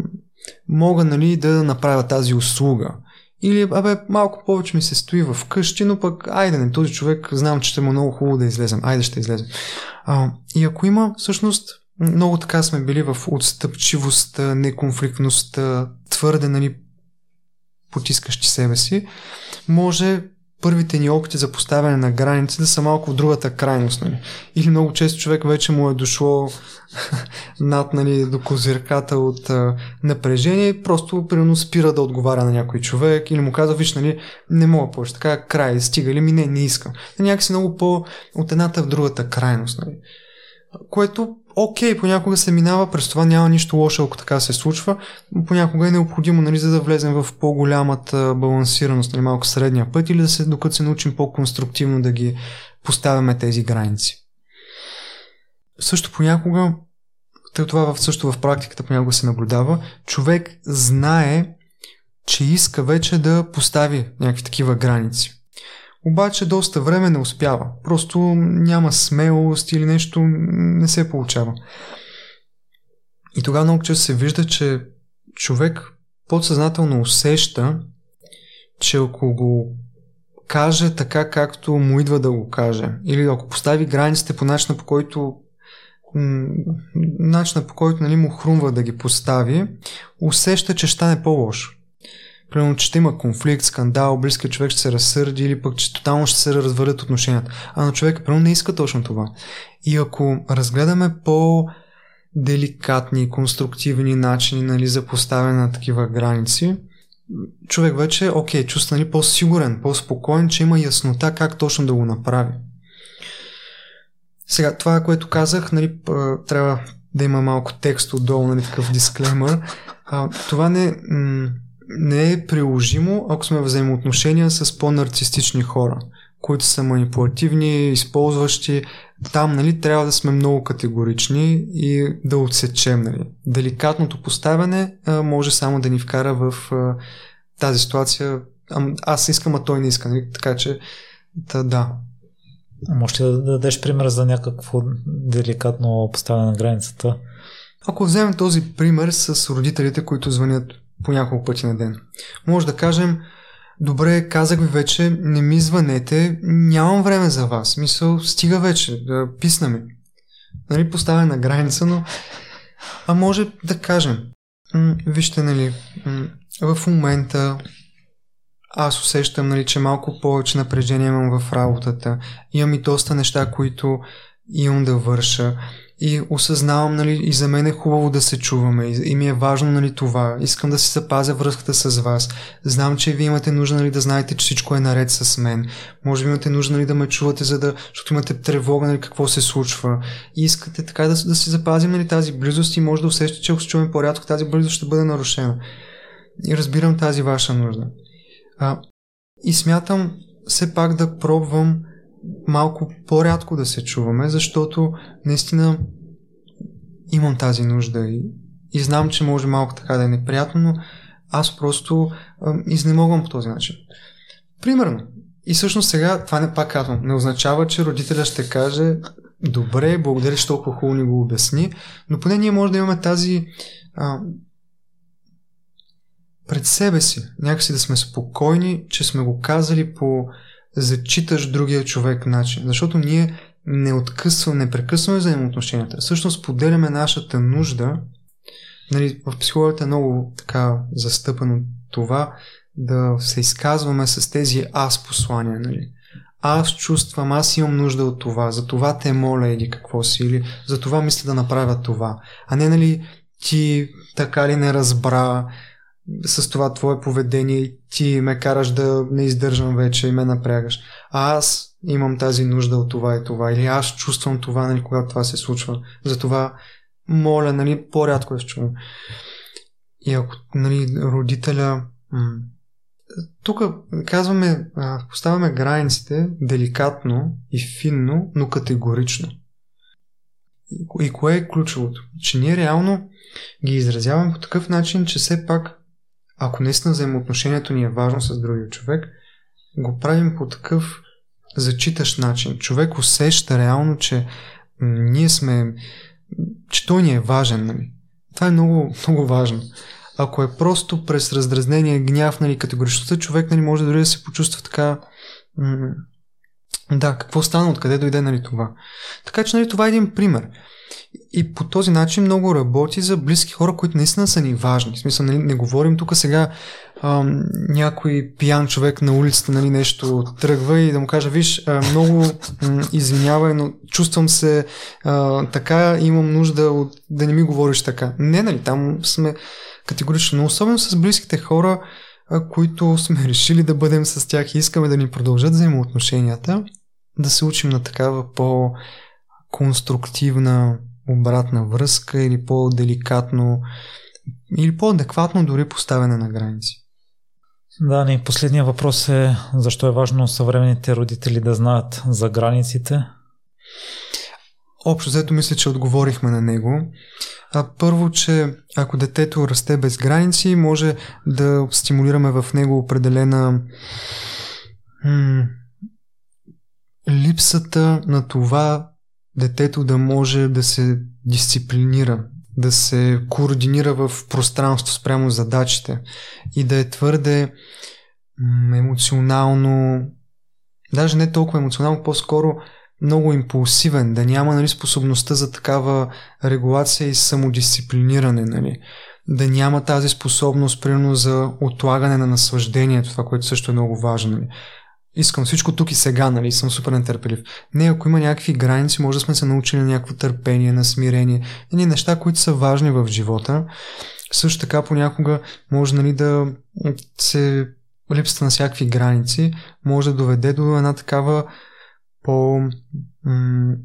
мога нали да направя тази услуга. Или, абе, малко повече ми се стои в къщи, но пък, айде, не, този човек, знам, че ще му е много хубаво да излезем. Айде, ще излезем. А, и ако има, всъщност, много така сме били в отстъпчивостта, неконфликтността, твърде, нали, потискащи себе си, може първите ни опити за поставяне на граници да са малко в другата крайност. Нали? Или много често човек вече му е дошло [LAUGHS] над нали, до козирката от а, напрежение просто примерно спира да отговаря на някой човек или му казва, виж, нали, не мога повече, така край, стига ли ми, не, не искам. Някакси много по от едната в другата крайност. Нали? Което окей, okay, понякога се минава, през това няма нищо лошо, ако така се случва. Понякога е необходимо, нали, за да влезем в по-голямата балансираност, нали, малко средния път или да се, докато се научим по-конструктивно да ги поставяме тези граници. Също понякога, тъй това също в практиката понякога се наблюдава, човек знае, че иска вече да постави някакви такива граници. Обаче доста време не успява. Просто няма смелост или нещо не се получава. И тогава много често се вижда, че човек подсъзнателно усеща, че ако го каже така, както му идва да го каже, или ако постави границите по начина, по който начина по който нали, му хрумва да ги постави, усеща, че ще стане по-лошо примерно, че ще има конфликт, скандал, близкият човек ще се разсърди или пък, че тотално ще се развалят отношенията. А на човека, примерно, не иска точно това. И ако разгледаме по деликатни, конструктивни начини нали, за поставяне на такива граници, човек вече, окей, чувства нали, по-сигурен, по-спокоен, че има яснота как точно да го направи. Сега, това, което казах, нали, трябва да има малко текст отдолу, нали, такъв дисклеймър. А, това не, м- не е приложимо, ако сме взаимоотношения с по-нарцистични хора, които са манипулативни, използващи. Там нали, трябва да сме много категорични и да отсечем. Нали. Деликатното поставяне а, може само да ни вкара в а, тази ситуация. А, аз искам, а той не иска. Нали. Така че, да, да. Може ли да дадеш пример за някакво деликатно поставяне на границата? Ако вземем този пример с родителите, които звънят по няколко пъти на ден. Може да кажем, добре, казах ви вече, не ми звънете, нямам време за вас. Мисъл, стига вече, да писна ми. Нали, поставя на граница, но... А може да кажем, вижте, нали, в момента аз усещам, нали, че малко повече напрежение имам в работата. Имам и доста неща, които имам да върша. И осъзнавам, нали, и за мен е хубаво да се чуваме. И, ми е важно, нали, това. Искам да си запазя връзката с вас. Знам, че вие имате нужда, нали, да знаете, че всичко е наред с мен. Може би имате нужда, нали, да ме чувате, за да, защото имате тревога, нали, какво се случва. И искате така да, да си запазим, нали, тази близост и може да усещате, че ако се чуваме по-рядко, тази близост ще бъде нарушена. И разбирам тази ваша нужда. А, и смятам все пак да пробвам малко по-рядко да се чуваме, защото наистина имам тази нужда и, и знам, че може малко така да е неприятно, но аз просто а, изнемогвам по този начин. Примерно, и всъщност сега, това не пак казвам, не означава, че родителя ще каже добре, благодаря, че толкова хубаво ни го обясни, но поне ние може да имаме тази а, пред себе си, някакси да сме спокойни, че сме го казали по зачиташ другия човек начин. Защото ние не откъсваме, не прекъсваме взаимоотношенията. Всъщност поделяме нашата нужда. Нали, в психологията е много така застъпено това да се изказваме с тези аз послания. Нали. Аз чувствам, аз имам нужда от това, за това те моля или какво си, или за това мисля да направя това. А не нали ти така ли не разбра, с това твое поведение и ти ме караш да не издържам вече и ме напрягаш. А аз имам тази нужда от това и това. Или аз чувствам това, нали, когато това се случва. Затова моля, нали, по-рядко се чувам. И ако, нали, родителя... М- тук казваме, поставяме границите деликатно и финно, но категорично. И кое е ключовото? Че ние реално ги изразяваме по такъв начин, че все пак ако наистина взаимоотношението ни е важно с другия човек, го правим по такъв зачитащ начин. Човек усеща реално, че ние сме, че той ни е важен. Нали? Това е много, [LAUGHS] много важно. Ако е просто през раздразнение, гняв, нали, категоричността, човек нали, може дори да се почувства така да, какво стана, откъде дойде нали, това. Така че нали, това е един пример. И по този начин много работи за близки хора, които наистина са ни важни. В смисъл, не, не говорим тук сега а, някой пиян човек на улицата нали, нещо тръгва и да му кажа, виж, много м, извинявай, но чувствам се а, така, имам нужда от, да не ми говориш така. Не, нали, там сме категорично, но особено с близките хора, а, които сме решили да бъдем с тях и искаме да ни продължат взаимоотношенията, да се учим на такава по- конструктивна обратна връзка или по-деликатно или по-адекватно дори поставяне на граници. Да, ни последният въпрос е защо е важно съвременните родители да знаят за границите? Общо взето мисля, че отговорихме на него. А първо, че ако детето расте без граници, може да стимулираме в него определена м- липсата на това детето да може да се дисциплинира, да се координира в пространство спрямо задачите и да е твърде емоционално, даже не толкова емоционално, по-скоро много импулсивен, да няма нали, способността за такава регулация и самодисциплиниране. Нали. Да няма тази способност, примерно, за отлагане на наслаждението, това, което също е много важно. Нали искам всичко тук и сега, нали, съм супер нетърпелив. Не, ако има някакви граници, може да сме се научили на някакво търпение, на смирение. Едни неща, които са важни в живота. Също така понякога може нали, да се липсата на всякакви граници може да доведе до една такава по м-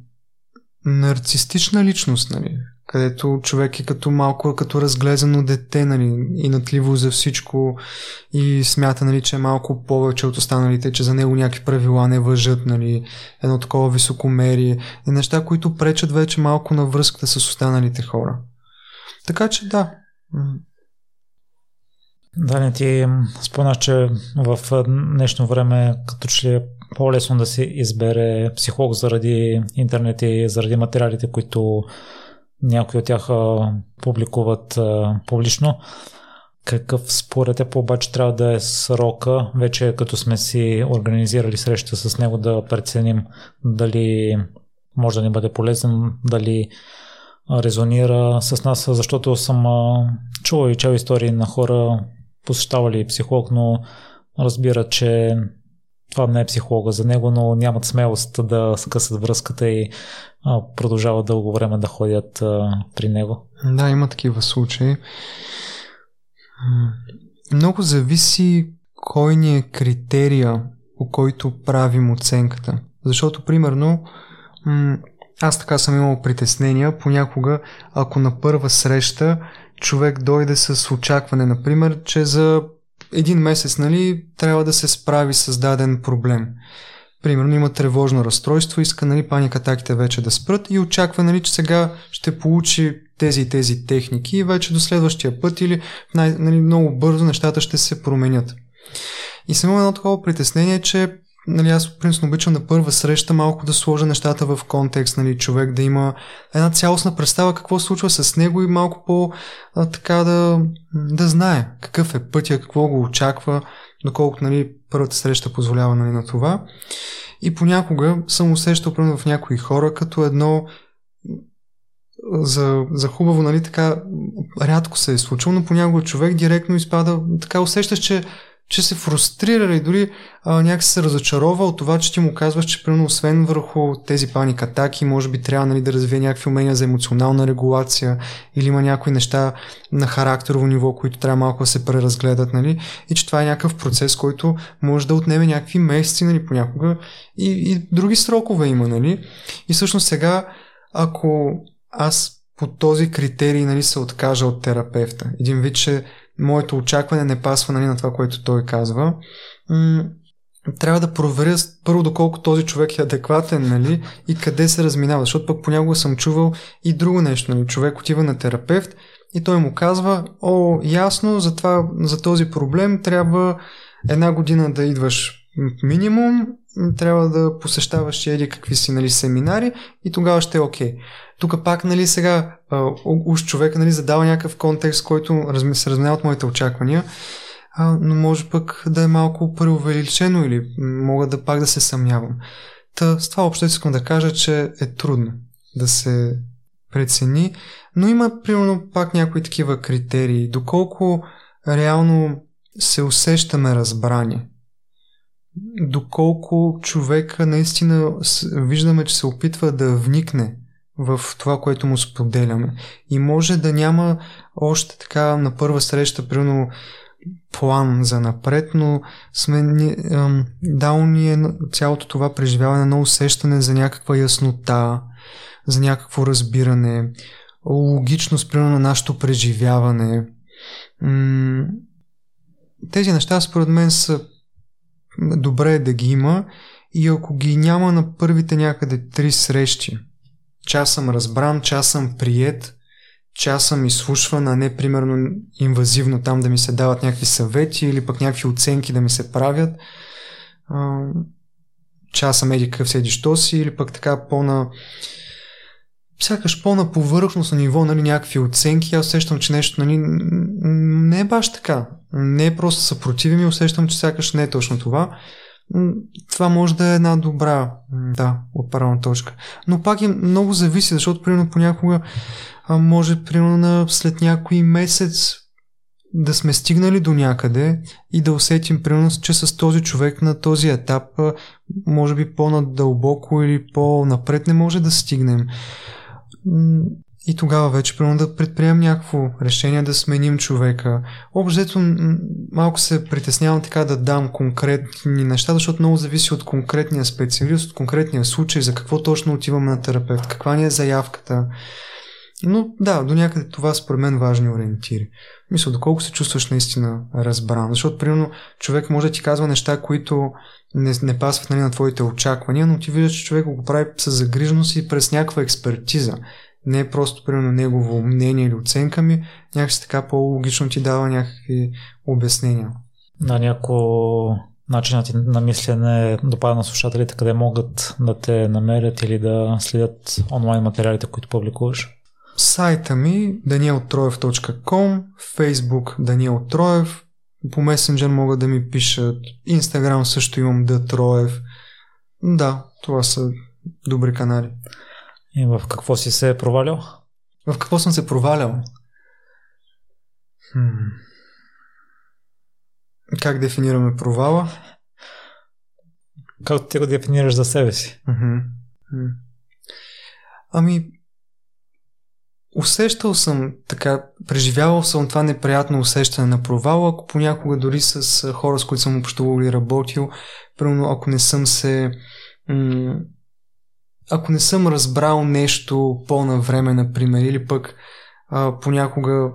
нарцистична личност, нали? Където човек е като малко като разглезено дете, нали, и натливо за всичко и смята, нали, че е малко повече от останалите, че за него някакви правила не въжат, нали, едно такова високомерие и неща, които пречат вече малко на връзката с останалите хора. Така че да. Да, не ти спомнаш, че в днешно време като че е по-лесно да се избере психолог заради интернет и заради материалите, които някои от тях публикуват публично. Какъв според теб обаче трябва да е срока, вече като сме си организирали среща с него да преценим дали може да ни бъде полезен, дали резонира с нас, защото съм чувал и чел истории на хора, посещавали психолог, но разбира, че това не е психолога за него, но нямат смелост да скъсат връзката и а, продължават дълго време да ходят а, при него. Да, има такива случаи. Много зависи кой ни е критерия, по който правим оценката. Защото, примерно, аз така съм имал притеснения, понякога, ако на първа среща човек дойде с очакване, например, че за един месец, нали, трябва да се справи с даден проблем. Примерно има тревожно разстройство, иска нали, паникатаките вече да спрат и очаква, нали, че сега ще получи тези и тези техники и вече до следващия път или най- нали, много бързо нещата ще се променят. И имал едно такова притеснение, че нали, аз принципно обичам на първа среща малко да сложа нещата в контекст, нали, човек да има една цялостна представа какво се случва с него и малко по а, така да, да знае какъв е пътя, какво го очаква, доколкото нали, първата среща позволява нали, на това. И понякога съм усещал примерно в някои хора като едно за, за хубаво, нали, така, рядко се е случило, но понякога човек директно изпада, така усещаш, че че се фрустрира и дори някак се разочарова от това, че ти му казваш, че примерно освен върху тези паник атаки, може би трябва нали, да развие някакви умения за емоционална регулация или има някои неща на характерово ниво, които трябва малко да се преразгледат, нали? И че това е някакъв процес, който може да отнеме някакви месеци, нали, понякога и, и други срокове има, нали? И всъщност сега, ако аз по този критерий нали, се откажа от терапевта, един вид, че моето очакване не пасва нали, на това, което той казва. М- трябва да проверя първо доколко този човек е адекватен нали, и къде се разминава, защото пък понякога съм чувал и друго нещо. Нали. Човек отива на терапевт и той му казва, о, ясно, за, това, за този проблем трябва една година да идваш минимум, трябва да посещаваш еди какви си нали, семинари и тогава ще е окей. Okay. Тук пак, нали, сега, уж човека, нали, задава някакъв контекст, който се разминава от моите очаквания, а, но може пък да е малко преувеличено или мога да пак да се съмнявам. Та, с това общо искам да кажа, че е трудно да се прецени, но има, примерно, пак някои такива критерии. Доколко реално се усещаме разбрани. Доколко човека наистина виждаме, че се опитва да вникне в това, което му споделяме. И може да няма още така на първа среща, примерно, план за напред, но сме ам, дал ни е цялото това преживяване на усещане за някаква яснота, за някакво разбиране, логичност, примерно, на нашето преживяване. М- тези неща, според мен, са добре да ги има и ако ги няма на първите някъде три срещи, че аз съм разбран, че аз съм прият, че аз съм изслушван, а не примерно инвазивно там да ми се дават някакви съвети или пък някакви оценки да ми се правят. че аз съм еди какъв седи що си или пък така по-на сякаш по-на повърхностно ниво, нали, някакви оценки, аз усещам, че нещо нали, не е баш така. Не е просто съпротиви ми, усещам, че сякаш не е точно това това може да е една добра да, отправна точка. Но пак е много зависи, защото примерно понякога може примерно на, след някой месец да сме стигнали до някъде и да усетим примерно, че с този човек на този етап може би по-надълбоко или по-напред не може да стигнем. И тогава вече, примерно, да предприемем някакво решение да сменим човека. Общо малко се притеснявам така да дам конкретни неща, защото много зависи от конкретния специалист, от конкретния случай, за какво точно отиваме на терапевт, каква ни е заявката. Но да, до някъде това според мен важни ориентири. Мисля, доколко се чувстваш наистина разбран. Защото, примерно, човек може да ти казва неща, които не, не пасват нали, на твоите очаквания, но ти виждаш, че човек го прави с загриженост и през някаква експертиза не е просто примерно негово мнение или оценка ми, някакси така по-логично ти дава някакви обяснения. На някои начинът ти на мислене допада на слушателите, къде могат да те намерят или да следят онлайн материалите, които публикуваш? Сайта ми danieltroev.com, Facebook Даниел Троев, по месенджер могат да ми пишат, Instagram също имам да Троев. Да, това са добри канали. И в какво си се е провалял? В какво съм се провалял? Хм. Как дефинираме провала? Как ти го дефинираш за себе си? Ами, усещал съм така, преживявал съм това неприятно усещане на провал, ако понякога дори с хора, с които съм общувал или работил, примерно ако не съм се м- ако не съм разбрал нещо по-навреме, например, или пък а, понякога,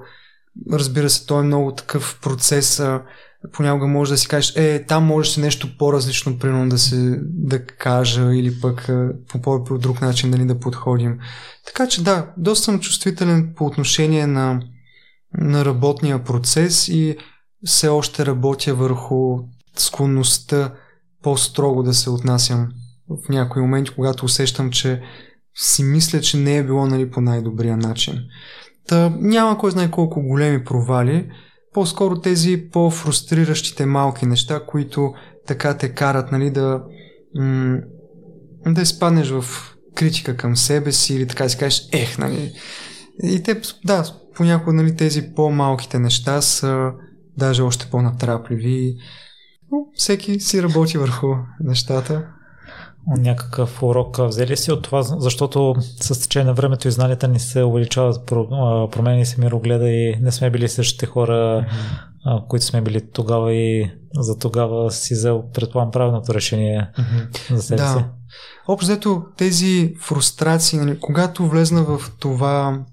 разбира се, той е много такъв процес, а, понякога може да си кажеш, е, там можеш нещо по-различно, примерно да се да кажа или пък по по-друг начин нали, да подходим. Така че да, доста съм чувствителен по отношение на, на работния процес и все още работя върху склонността по-строго да се отнасям в някои моменти, когато усещам, че си мисля, че не е било нали, по най-добрия начин. Та, няма кой знае колко големи провали, по-скоро тези по-фрустриращите малки неща, които така те карат нали, да, м- да изпаднеш в критика към себе си или така си кажеш, ех, нали. И те, да, понякога нали, тези по-малките неща са даже още по-натрапливи. Но всеки си работи върху нещата някакъв урок взели си от това, защото с течение на времето и знанията ни се увеличават, промени се мирогледа и не сме били същите хора, mm-hmm. които сме били тогава и за тогава си взел, предполагам, правилното решение mm-hmm. за себе да. си. Общо взето тези фрустрации, нали, когато влезна в това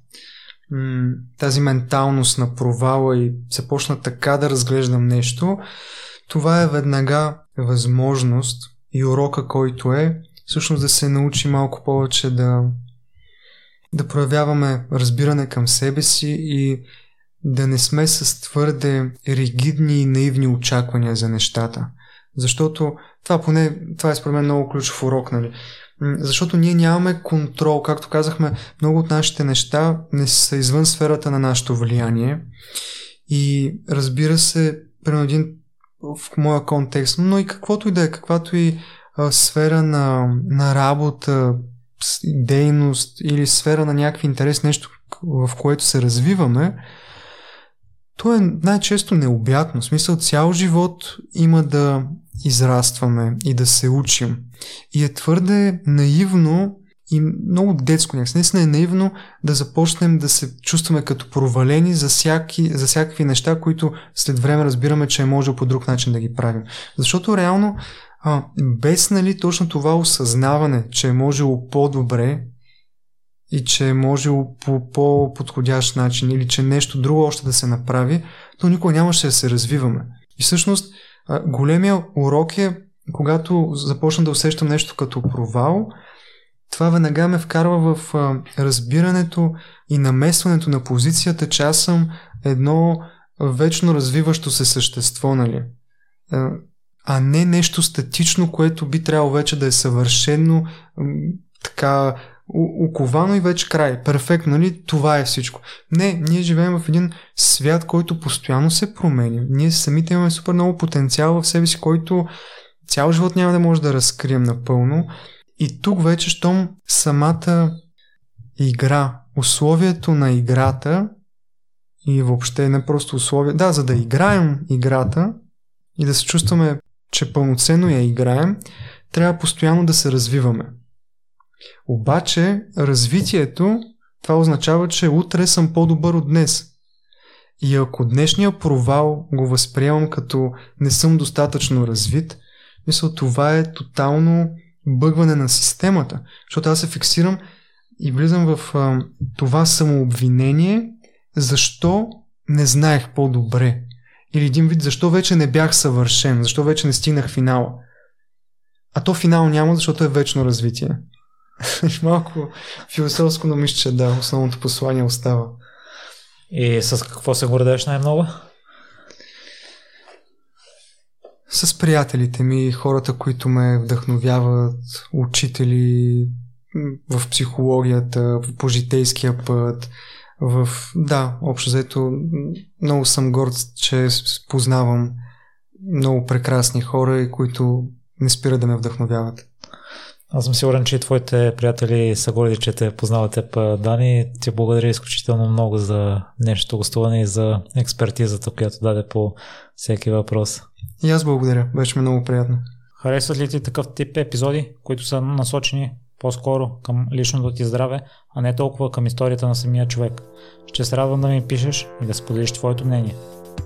тази менталност на провала и започна така да разглеждам нещо, това е веднага възможност и урока, който е, всъщност да се научи малко повече да, да проявяваме разбиране към себе си и да не сме с твърде ригидни и наивни очаквания за нещата. Защото това поне, това е според мен много ключов урок, нали? Защото ние нямаме контрол, както казахме, много от нашите неща не са извън сферата на нашето влияние. И разбира се, примерно един в моя контекст, но и каквото и да е, каквато и а, сфера на, на работа, дейност или сфера на някакви интерес, нещо в което се развиваме, то е най-често необятно. В смисъл цял живот има да израстваме и да се учим. И е твърде наивно и много детско някакси. Наистина е наивно да започнем да се чувстваме като провалени за, всяки, за всякакви неща, които след време разбираме, че е може по друг начин да ги правим. Защото реално а, без нали, точно това осъзнаване, че е можело по-добре и че е можело по по-подходящ начин или че нещо друго още да се направи, то никога нямаше да се развиваме. И всъщност големия урок е, когато започна да усещам нещо като провал, това веднага ме вкарва в разбирането и намесването на позицията, че аз съм едно вечно развиващо се същество, нали? а не нещо статично, което би трябвало вече да е съвършено така оковано и вече край. Перфектно, нали? Това е всичко. Не, ние живеем в един свят, който постоянно се променя. Ние самите имаме супер много потенциал в себе си, който цял живот няма да може да разкрием напълно. И тук вече, щом самата игра, условието на играта и въобще не просто условие, да, за да играем играта и да се чувстваме, че пълноценно я играем, трябва постоянно да се развиваме. Обаче, развитието, това означава, че утре съм по-добър от днес. И ако днешния провал го възприемам като не съм достатъчно развит, мисля, това е тотално бъгване на системата. Защото аз се фиксирам и влизам в а, това самообвинение, защо не знаех по-добре. Или един вид, защо вече не бях съвършен, защо вече не стигнах финала. А то финал няма, защото е вечно развитие. [LAUGHS] Малко философско, но мисля, че да, основното послание остава. И с какво се гордееш най-много? С приятелите ми, хората, които ме вдъхновяват, учители в психологията, в пожитейския път, в... Да, общо взето много съм горд, че познавам много прекрасни хора, които не спират да ме вдъхновяват. Аз съм сигурен, че и твоите приятели са горди, че те познават теб, Дани. Ти благодаря изключително много за днешното гостуване и за експертизата, която даде по всеки въпрос. И аз благодаря. Беше ми много приятно. Харесват ли ти такъв тип епизоди, които са насочени по-скоро към личното ти здраве, а не толкова към историята на самия човек? Ще се радвам да ми пишеш и да споделиш твоето мнение.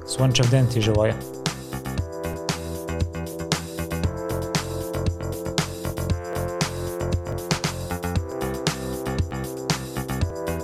Слънчев ден ти желая!